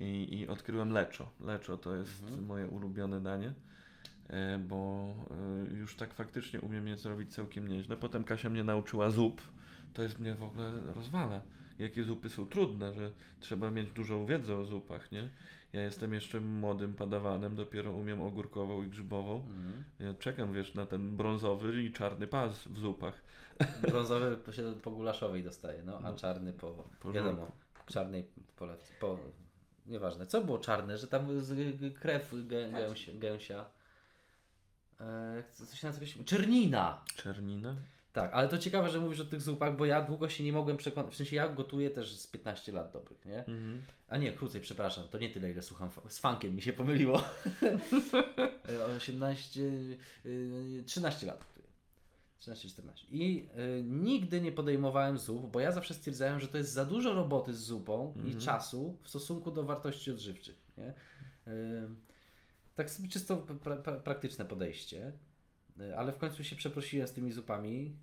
i, i odkryłem leczo. Leczo to jest Mhm. moje ulubione danie, e, bo e, już tak faktycznie umiem je zrobić całkiem nieźle. Potem Kasia mnie nauczyła zup. To jest mnie w ogóle rozwala. Jakie zupy są trudne, że trzeba mieć dużą wiedzę o zupach, nie? Ja jestem jeszcze młodym padawanem, dopiero umiem ogórkową i grzybową. Mhm. Ja czekam, wiesz, na ten brązowy i czarny pas w zupach. Brązowy po- się po gulaszowej dostaje, no, a No. czarny po, Po wiadomo, czarnej po, po nieważne. Co było czarne, że tam krew gę, gęsia, gęsia. E, co- coś na coś, czernina! Czernina? Tak, ale to ciekawe, że mówisz o tych zupach, bo ja długo się nie mogłem przekonać, w sensie ja gotuję też z 15 lat dobrych, nie? Mhm. A nie, krócej, przepraszam, to nie tyle ile słucham, z funkiem mi się pomyliło. E, 18, y, 13 lat gotuję. 13-14. I y, nigdy nie podejmowałem zup, bo ja zawsze stwierdzałem, że to jest za dużo roboty z zupą i Mhm. czasu w stosunku do wartości odżywczych. Nie? Y, tak sobie czysto pra, pra, praktyczne podejście. Y, Ale w końcu się przeprosiłem z tymi zupami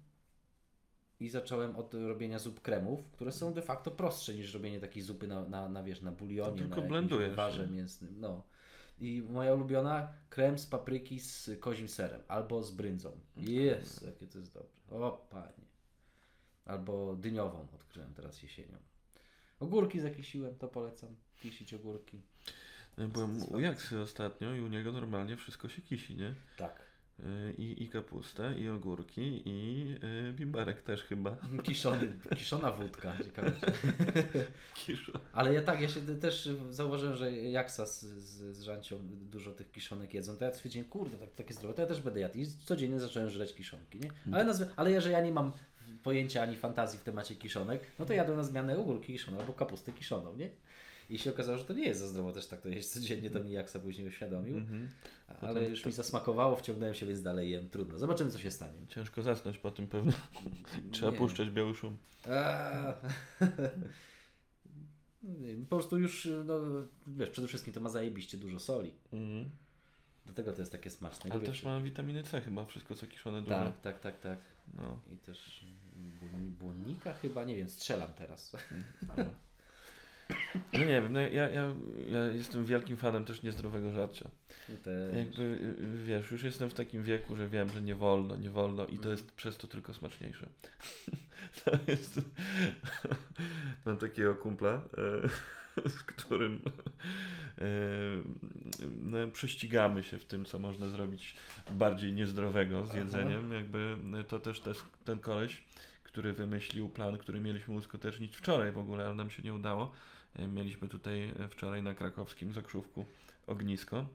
i zacząłem od robienia zup kremów, które są de facto prostsze niż robienie takiej zupy na, na, na wiesz, na bulionie, To tylko na nie? mięsnym. No. I moja ulubiona krem z papryki z kozim serem albo z bryndzą. Jest, jakie to jest dobre. O panie. Albo dyniową odkryłem teraz jesienią. Ogórki zakisiłem, to polecam. Kisić ogórki. Byłem u Jaksy ostatnio i u niego normalnie wszystko się kisi, nie? Tak. I, i kapustę, i ogórki, i y, bimberek też chyba. Kiszony, kiszona wódka, ciekawe. Ale ja tak, ja się też zauważyłem, że Jaksa z, z, z Żancią dużo tych kiszonek jedzą, to ja stwierdziłem, kurde, tak, takie zdrowe, to ja też będę jadł. I codziennie zacząłem żreć kiszonki, nie? Ale, nazwy, ale ja, że ja nie mam pojęcia ani fantazji w temacie kiszonek, no to jadłem na zmianę ogórki kiszone albo kapustę kiszoną, nie? I się okazało, że to nie jest za zdrowo też tak to jeść codziennie, to mi Jaksa później uświadomił. Mhm. Ale już mi zasmakowało, wciągnąłem się, więc dalej jem. Trudno. Zobaczymy, co się stanie. Ciężko zasnąć po tym pewno. Trzeba Nie. puszczać biały szum. Po prostu już, no wiesz, przede wszystkim to ma zajebiście dużo soli. Mhm. Dlatego to jest takie smaczne. Ale też ma witaminy C chyba, wszystko co kiszone dużo. Tak, tak, tak, tak. No. I też błon- błonnika chyba, nie wiem, strzelam teraz. No nie wiem, no ja, ja, ja jestem wielkim fanem też niezdrowego żarcia. Te, Jakby, wiesz, już jestem w takim wieku, że wiem, że nie wolno, nie wolno i to jest przez to tylko smaczniejsze. To jest... Mam takiego kumpla, e, z którym e, no, prześcigamy się w tym, co można zrobić bardziej niezdrowego z Aha. jedzeniem. Jakby e, to też też ten koleś, który wymyślił plan, który mieliśmy uskutecznić wczoraj w ogóle, ale nam się nie udało. E, Mieliśmy tutaj e, wczoraj na krakowskim zakrzówku ognisko.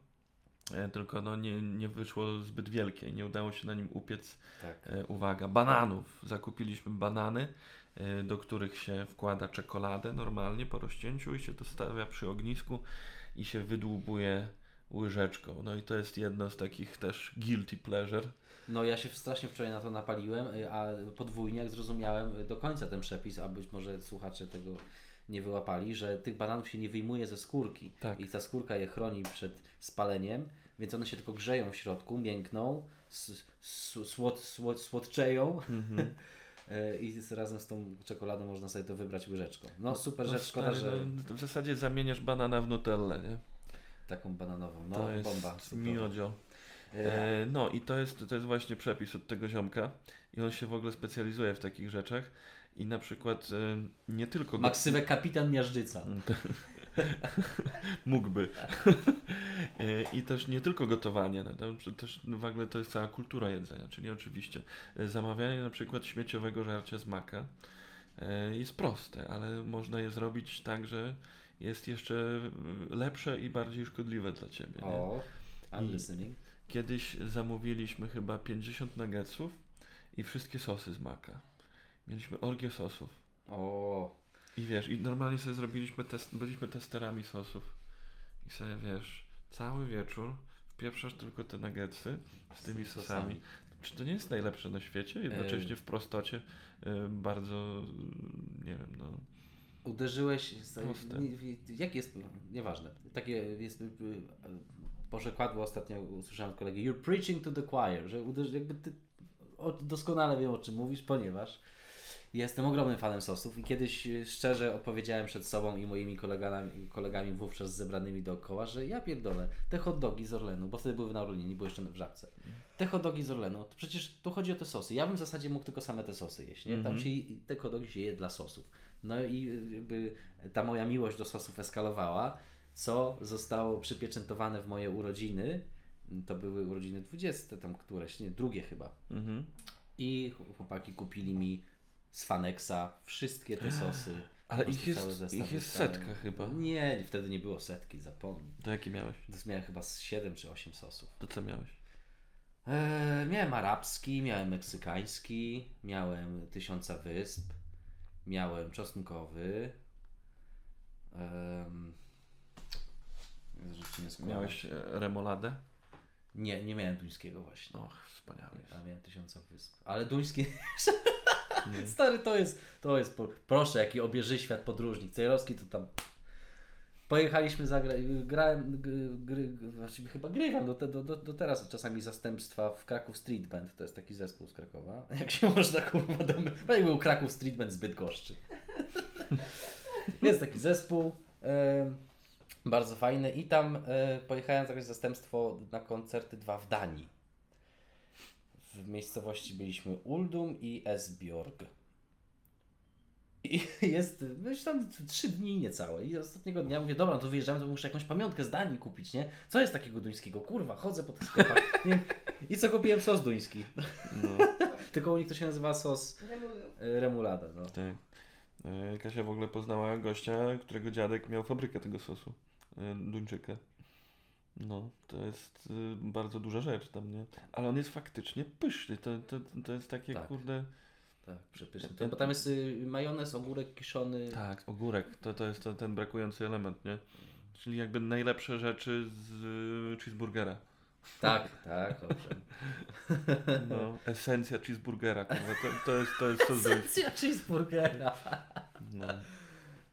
E, Tylko no nie, nie wyszło zbyt wielkie, nie udało się na nim upiec, tak. uwaga, bananów. Zakupiliśmy banany, do których się wkłada czekoladę normalnie po rozcięciu i się to stawia przy ognisku i się wydłubuje łyżeczką. No i to jest jedno z takich też guilty pleasure. No ja się strasznie wczoraj na to napaliłem, a podwójnie jak zrozumiałem do końca ten przepis, a być może słuchacze tego nie wyłapali, że tych bananów się nie wyjmuje ze skórki Tak. i ta skórka je chroni przed spaleniem, więc one się tylko grzeją w środku, miękną, słod, słod, słodczeją y, i razem z tą czekoladą można sobie to wybrać łyżeczką. No super rzecz, szkoda, że no, w zasadzie zamieniasz banana w nutellę, nie? taką bananową, no to jest bomba. miodzio. Y, E, no i to jest, to jest właśnie przepis od tego ziomka i on się w ogóle specjalizuje w takich rzeczach i na przykład e, nie tylko... Maksywę kapitan miażdżyca. Mógłby. E, I też nie tylko gotowanie, no, też w ogóle to jest cała kultura jedzenia, czyli oczywiście e, zamawianie na przykład śmieciowego żarcia z maka jest proste, ale można je zrobić tak, że jest jeszcze lepsze i bardziej szkodliwe dla Ciebie. O, I'm I- listening. Kiedyś zamówiliśmy chyba 50 nuggetsów i wszystkie sosy z maka. Mieliśmy orgię sosów. O, I wiesz, i normalnie sobie zrobiliśmy test, byliśmy testerami sosów. I sobie wiesz, cały wieczór wpieprzasz tylko te nuggetsy z tymi sosami. sosami. Czy to nie jest najlepsze na świecie? Jednocześnie w prostocie y, bardzo, y, nie wiem, no. Uderzyłeś. Z, Proste. nie, nie- jak jest. Nieważne. Takie jest. y, y, Porzekładło ostatnio usłyszałem od kolegi. You're preaching to the choir, że uderzy, jakby ty o, doskonale wiem o czym mówisz, ponieważ jestem ogromnym fanem sosów i kiedyś y, szczerze odpowiedziałem przed sobą i moimi kolegami, kolegami wówczas zebranymi dookoła, że ja pierdolę, te hot dogi z Orlenu, bo wtedy były na Orlenie, nie były jeszcze w Żabce. Te hot dogi z Orlenu, to przecież tu chodzi o te sosy. Ja bym w zasadzie mógł tylko same te sosy jeść, nie? Tam się, i- te hot dogi się je dla sosów. No i y, jakby ta moja miłość do sosów eskalowała, co zostało przypieczętowane w moje urodziny. To były urodziny 20, tam któreś, nie, drugie chyba. Mhm. I chłopaki kupili mi z Fanexa wszystkie te sosy. Ale ich jest- ich jest setka chyba. Nie, wtedy nie było setki, zapomnij. To jakie miałeś? To miałem chyba z 7 czy 8 sosów. To co miałeś? Eee, miałem arabski, miałem meksykański, miałem tysiąca wysp, miałem czosnkowy. Skłamać. Miałeś e, remoladę? Nie, nie miałem duńskiego właśnie. Och, wspaniały. A miałem tysiąca wysp. Ale duński. Stary, to jest. To jest. Proszę, jaki obieży świat podróżnik. Cejrowski to tam. Pojechaliśmy za grałem, gry, właściwie chyba grywam do, do, do, teraz czasami zastępstwa w Kraków Street Band, to jest taki zespół z Krakowa. Jak się można kurwa dom... Pewnie był Kraków Street Band zbyt goszczy. jest taki zespół, em, bardzo fajny i tam e, pojechałem zagrać zastępstwo na koncerty dwa w Danii. W miejscowości byliśmy Uldum i Esbjorg. I jest, myślę, tam trzy dni niecałe. I ostatniego dnia mówię, dobra, no to wyjeżdżamy, to muszę jakąś pamiątkę z Danii kupić, nie? Co jest takiego duńskiego? Kurwa, chodzę po tych sklepach. Nie, I co kupiłem? Sos duński. No, Tylko u nich to się nazywa sos e, remulada. No. tak. E, Kasia w ogóle poznała gościa, którego dziadek miał fabrykę tego sosu. e, Duńczyka. No, to jest y, bardzo duża rzecz tam, nie? Ale on jest faktycznie pyszny. To, to, to jest takie, Tak. kurde... Tak, przepyszny. To, bo tam jest y, majonez, ogórek kiszony. Tak, ogórek. To, to jest to, ten brakujący element, nie? Czyli jakby najlepsze rzeczy z y, cheeseburgera. Tak, tak, owszem. No, esencja cheeseburgera, kurwa. To, to jest to jest duński. Esencja cheeseburgera. No.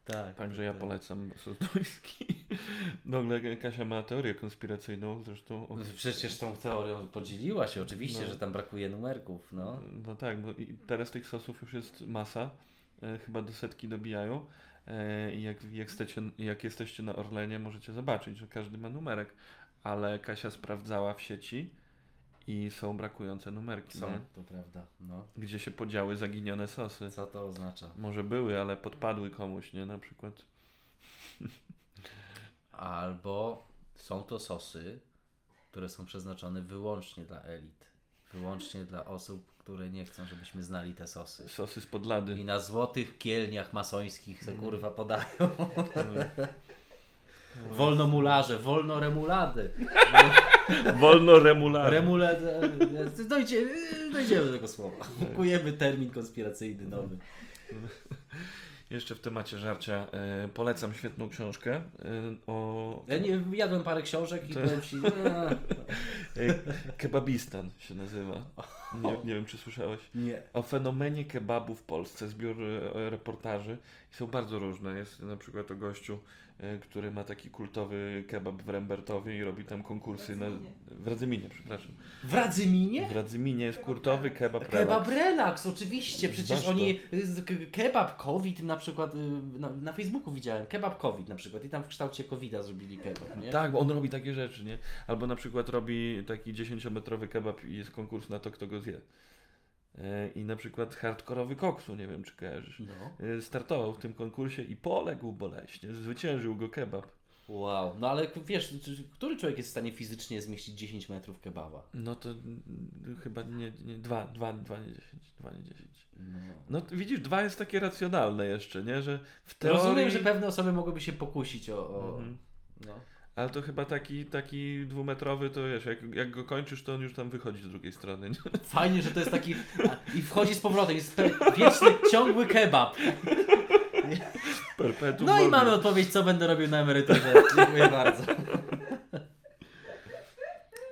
Tak. Także ja polecam sos duński. W ogóle Kasia ma teorię konspiracyjną, zresztą. o- No, Przecież tą teorią podzieliła się oczywiście, No. że tam brakuje numerków, no. No tak, bo i teraz tych sosów już jest masa. E, chyba do setki dobijają. E, jak, jak, jesteście, jak jesteście na Orlenie, możecie zobaczyć, że każdy ma numerek. Ale Kasia sprawdzała w sieci i są brakujące numerki. Są, nie? to prawda, no. Gdzie się podziały zaginione sosy. Co to oznacza? Może były, ale podpadły komuś, nie? Na przykład. Albo są to sosy, które są przeznaczone wyłącznie dla elit. Wyłącznie dla osób, które nie chcą, żebyśmy znali te sosy. Sosy z podlady. I na złotych kielniach masońskich se kurwa podają. Wolno mularze, wolno remulady. Wolno remulady. Remulady. Dojdzie, dojdziemy do tego słowa. Kupujemy termin konspiracyjny nowy. Jeszcze w temacie żarcia e, polecam świetną książkę e, o Ja nie jadłem parę książek i To- powiem ci. e, e, Kebabistan się nazywa. Nie, nie wiem, czy słyszałeś. Nie. O fenomenie kebabu w Polsce, zbiór e, reportaży. I są bardzo różne. Jest na przykład o gościu, e, który ma taki kultowy kebab w Rembertowie i robi tam konkursy na... W Radzyminie, przepraszam. W Radzyminie? W Radzyminie jest kurtowy kebab Kebab relax. oczywiście. Przecież to. oni. k- Kebab COVID na przykład. y, Na, na Facebooku widziałem. Kebab COVID na przykład. I tam w kształcie COVID-a zrobili kebab. Nie? Tak, bo on robi takie rzeczy, nie? Albo na przykład robi taki 10-metrowy kebab i jest konkurs na to, kto go zje. E, I na przykład hardkorowy koksu, nie wiem czy kojarzysz. No. E, Startował w tym konkursie i poległ boleśnie. Zwyciężył go kebab. Wow. No ale wiesz, który człowiek jest w stanie fizycznie zmieścić 10 metrów kebaba? No to mm, chyba nie, nie dwa, dwa, dwa, nie dziesięć, dwa, nie dziesięć. No. No widzisz, dwa jest takie racjonalne jeszcze, nie? Że w teorii... Rozumiem, że pewne osoby mogłyby się pokusić o. o Mhm. no. Ale to chyba taki, taki dwumetrowy, to wiesz, jak, jak go kończysz, to on już tam wychodzi z drugiej strony. Nie? Fajnie, że to jest taki. I wchodzi z powrotem. Jest wieczny, ciągły kebab. Perpetuum No i mobile. mamy odpowiedź, co będę robił na emeryturze. Dziękuję bardzo.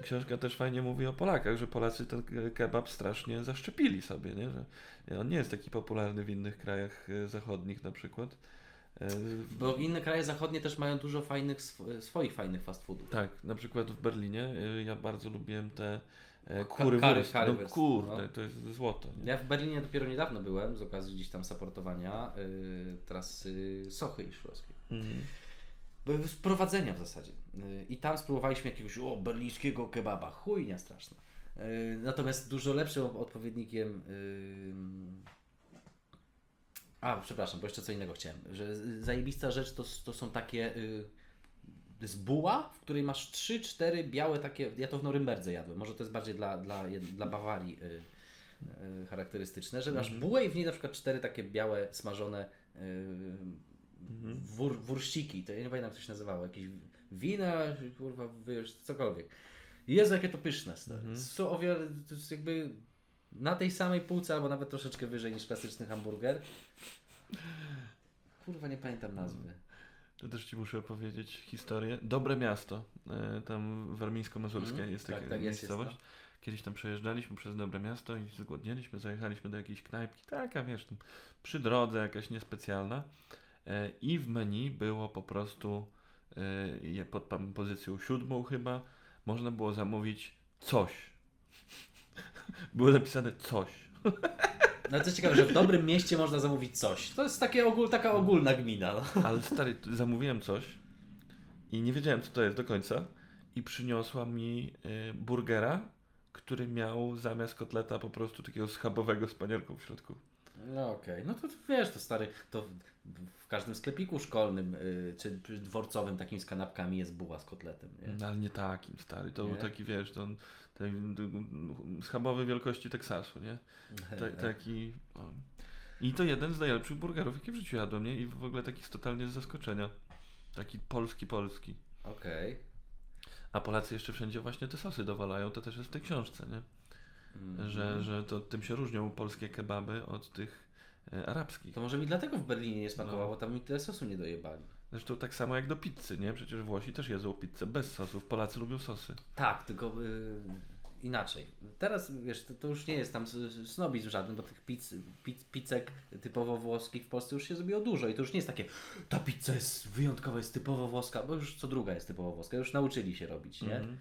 Książka też fajnie mówi o Polakach, że Polacy ten ke- kebab strasznie zaszczepili sobie, nie? Że on nie jest taki popularny w innych krajach e, zachodnich na przykład. E, Bo inne kraje zachodnie też mają dużo fajnych, sw- swoich fajnych fast foodów. Tak, na przykład w Berlinie e, ja bardzo lubiłem te e, kury kary- kary No kurde, no. to jest złoto. Nie? Ja w Berlinie dopiero niedawno byłem, z okazji gdzieś tam supportowania yy, trasy Sochy Iszłowskiej. Mhm. Były Sprowadzenia w zasadzie. Yy, I tam spróbowaliśmy jakiegoś o, berlińskiego kebaba. Chujnia straszna. Yy, natomiast dużo lepszym odpowiednikiem... A, przepraszam, bo jeszcze co innego chciałem. Że z- zajebista rzecz to, to są takie... To jest buła, w której masz 3-4 białe takie. Ja to w Norymberdze jadłem. Może to jest bardziej dla, dla, dla Bawarii y, y, charakterystyczne, że masz bułę i w niej na przykład cztery takie białe, smażone y, wór, wurściki. To ja nie pamiętam, jak to się nazywało. Jakieś wina, kurwa, wiesz, cokolwiek. Jezu, jakie to pyszne. stary. Są o wiele, to jest jakby na tej samej półce, albo nawet troszeczkę wyżej niż klasyczny hamburger. Kurwa, nie pamiętam nazwy. To też Ci muszę opowiedzieć historię. Dobre miasto, e, tam warmińsko-mazurskie Mhm. jest Tak, taka tak, jest, miejscowość. jest, Kiedyś tam przejeżdżaliśmy przez Dobre Miasto i zgłodnieliśmy, zajechaliśmy do jakiejś knajpki, taka wiesz, tam przy drodze jakaś niespecjalna e, i w menu było po prostu e, pod pozycją siódmą chyba można było zamówić coś. było napisane coś. No co ciekawe, że w dobrym mieście można zamówić coś. To jest takie ogól, taka ogólna gmina. No. Ale stary, zamówiłem coś i nie wiedziałem co to jest do końca i przyniosła mi y, burgera, który miał zamiast kotleta po prostu takiego schabowego z panierką w środku. No okej, no to wiesz, to stary, to w- każdym sklepiku szkolnym y, czy czy dworcowym takim z kanapkami jest buła z kotletem, nie? No, ale nie takim, stary. To Nie? był taki, wiesz, to, ten, schabowy wielkości Teksasu, nie? Ta, taki... O. I to jeden z najlepszych burgerów, jakie w życiu jadłem, nie? I w ogóle taki z totalnie z zaskoczenia. Taki polski, polski. Okej. A Polacy jeszcze wszędzie właśnie te sosy dowalają, to też jest w tej książce, nie? Mhm. Że, że to tym się różnią polskie kebaby od tych e, arabskich. To może mi dlatego w Berlinie nie smakowało, No. bo tam mi tyle sosu nie dojebali. Zresztą tak samo jak do pizzy, nie? Przecież Włosi też jedzą pizzę bez sosów, Polacy lubią sosy. Tak, tylko y, inaczej. Teraz wiesz, to, to już nie jest tam snobizm żaden, bo tych pizz, pizz, pizzek typowo włoskich w Polsce już się zrobiło dużo i to już nie jest takie ta pizza jest wyjątkowa, jest typowo włoska, bo już co druga jest typowo włoska, już nauczyli się robić, nie? Mhm. Y,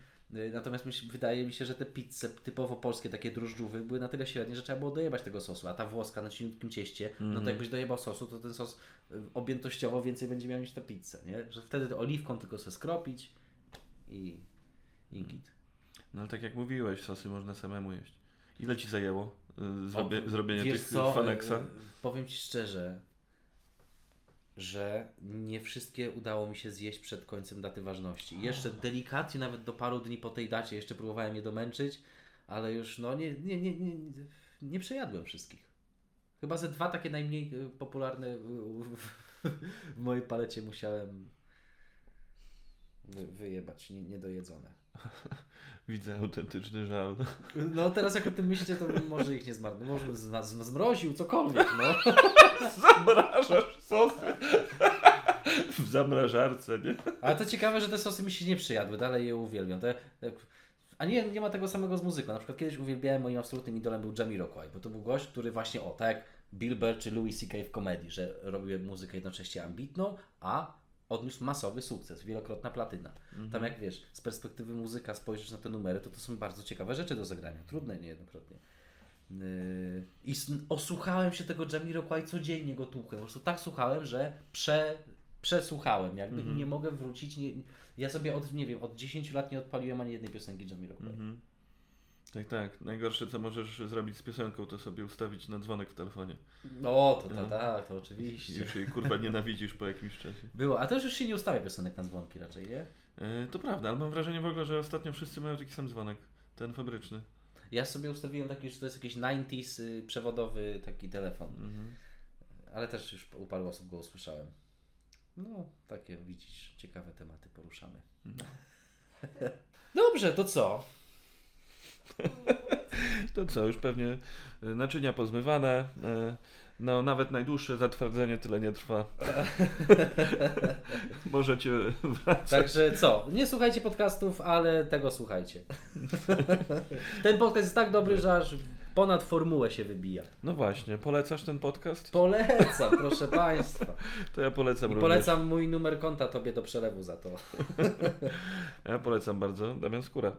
Natomiast myśl, wydaje mi się, że te pizze typowo polskie, takie drożdżówy, były na tyle średnie, że trzeba było dojebać tego sosu, a ta włoska na cieniutkim cieście, no Mhm. to jakbyś dojebał sosu, to ten sos y, objętościowo więcej będzie miał niż ta pizza, nie? Że wtedy to oliwką tylko se skropić i, i git. No ale tak jak mówiłeś, sosy można samemu jeść. Ile ci zajęło y, zrobienie wiesz tych co, faneksa? Powiem Ci szczerze, że nie wszystkie udało mi się zjeść przed końcem daty ważności. Jeszcze delikatnie, nawet do paru dni po tej dacie, jeszcze próbowałem je domęczyć, ale już no nie, nie, nie, nie, nie przejadłem wszystkich. Chyba ze dwa takie najmniej e, popularne e, w mojej palecie musiałem wy, wyjebać, nie, niedojedzone. Widzę autentyczny żal. No teraz jak o tym myślę, to może ich nie zmarł. Może bym zna- z- zmroził, cokolwiek, no. Zamrażasz sosy w zamrażarce, nie? Ale to ciekawe, że te sosy mi się nie przyjadły, dalej je uwielbiam. Te, te, a nie, nie ma tego samego z muzyką. Na przykład kiedyś uwielbiałem, moim absolutnym idolem był Jamiroquai, bo to był gość, który właśnie, o tak Bill Burr czy Louis C.K. w komedii, że robił muzykę jednocześnie ambitną, a odniósł masowy sukces, wielokrotna platyna. Tam jak wiesz, z perspektywy muzyka spojrzysz na te numery, to to są bardzo ciekawe rzeczy do zagrania, trudne niejednokrotnie. Yy, I osłuchałem się tego Jamiroquai codziennie go tłukłem. Po prostu tak słuchałem, że prze, przesłuchałem jakby i nie mogę wrócić. Nie, ja sobie od, nie wiem, od 10 lat nie odpaliłem ani jednej piosenki Jamiroquai. Mhm. Tak, tak. Najgorsze, co możesz zrobić z piosenką, to sobie ustawić na dzwonek w telefonie. No, to, to No. tak, to I oczywiście. już jej kurwa nienawidzisz po jakimś czasie. Było, a też już się nie ustawia piosenek na dzwonki raczej, nie? E, to prawda, ale mam wrażenie w ogóle, że ostatnio wszyscy mają taki sam dzwonek. Ten fabryczny. Ja sobie ustawiłem taki, że to jest jakiś 90s y, przewodowy taki telefon. Mhm. Ale też już u paru osób go usłyszałem. No, takie widzisz, ciekawe tematy poruszamy. Dobrze, to co? To co, już pewnie e, naczynia pozmywane. e, No, nawet najdłuższe zatwardzenie tyle nie trwa. Możecie wracać. Także co? Nie słuchajcie podcastów, ale tego słuchajcie. Ten podcast jest tak dobry, że aż ponad formułę się wybija. No właśnie, polecasz ten podcast? Polecam, proszę Państwa. To ja polecam I również. polecam mój numer konta Tobie do przelewu za to. Ja polecam bardzo. Damian Skóra.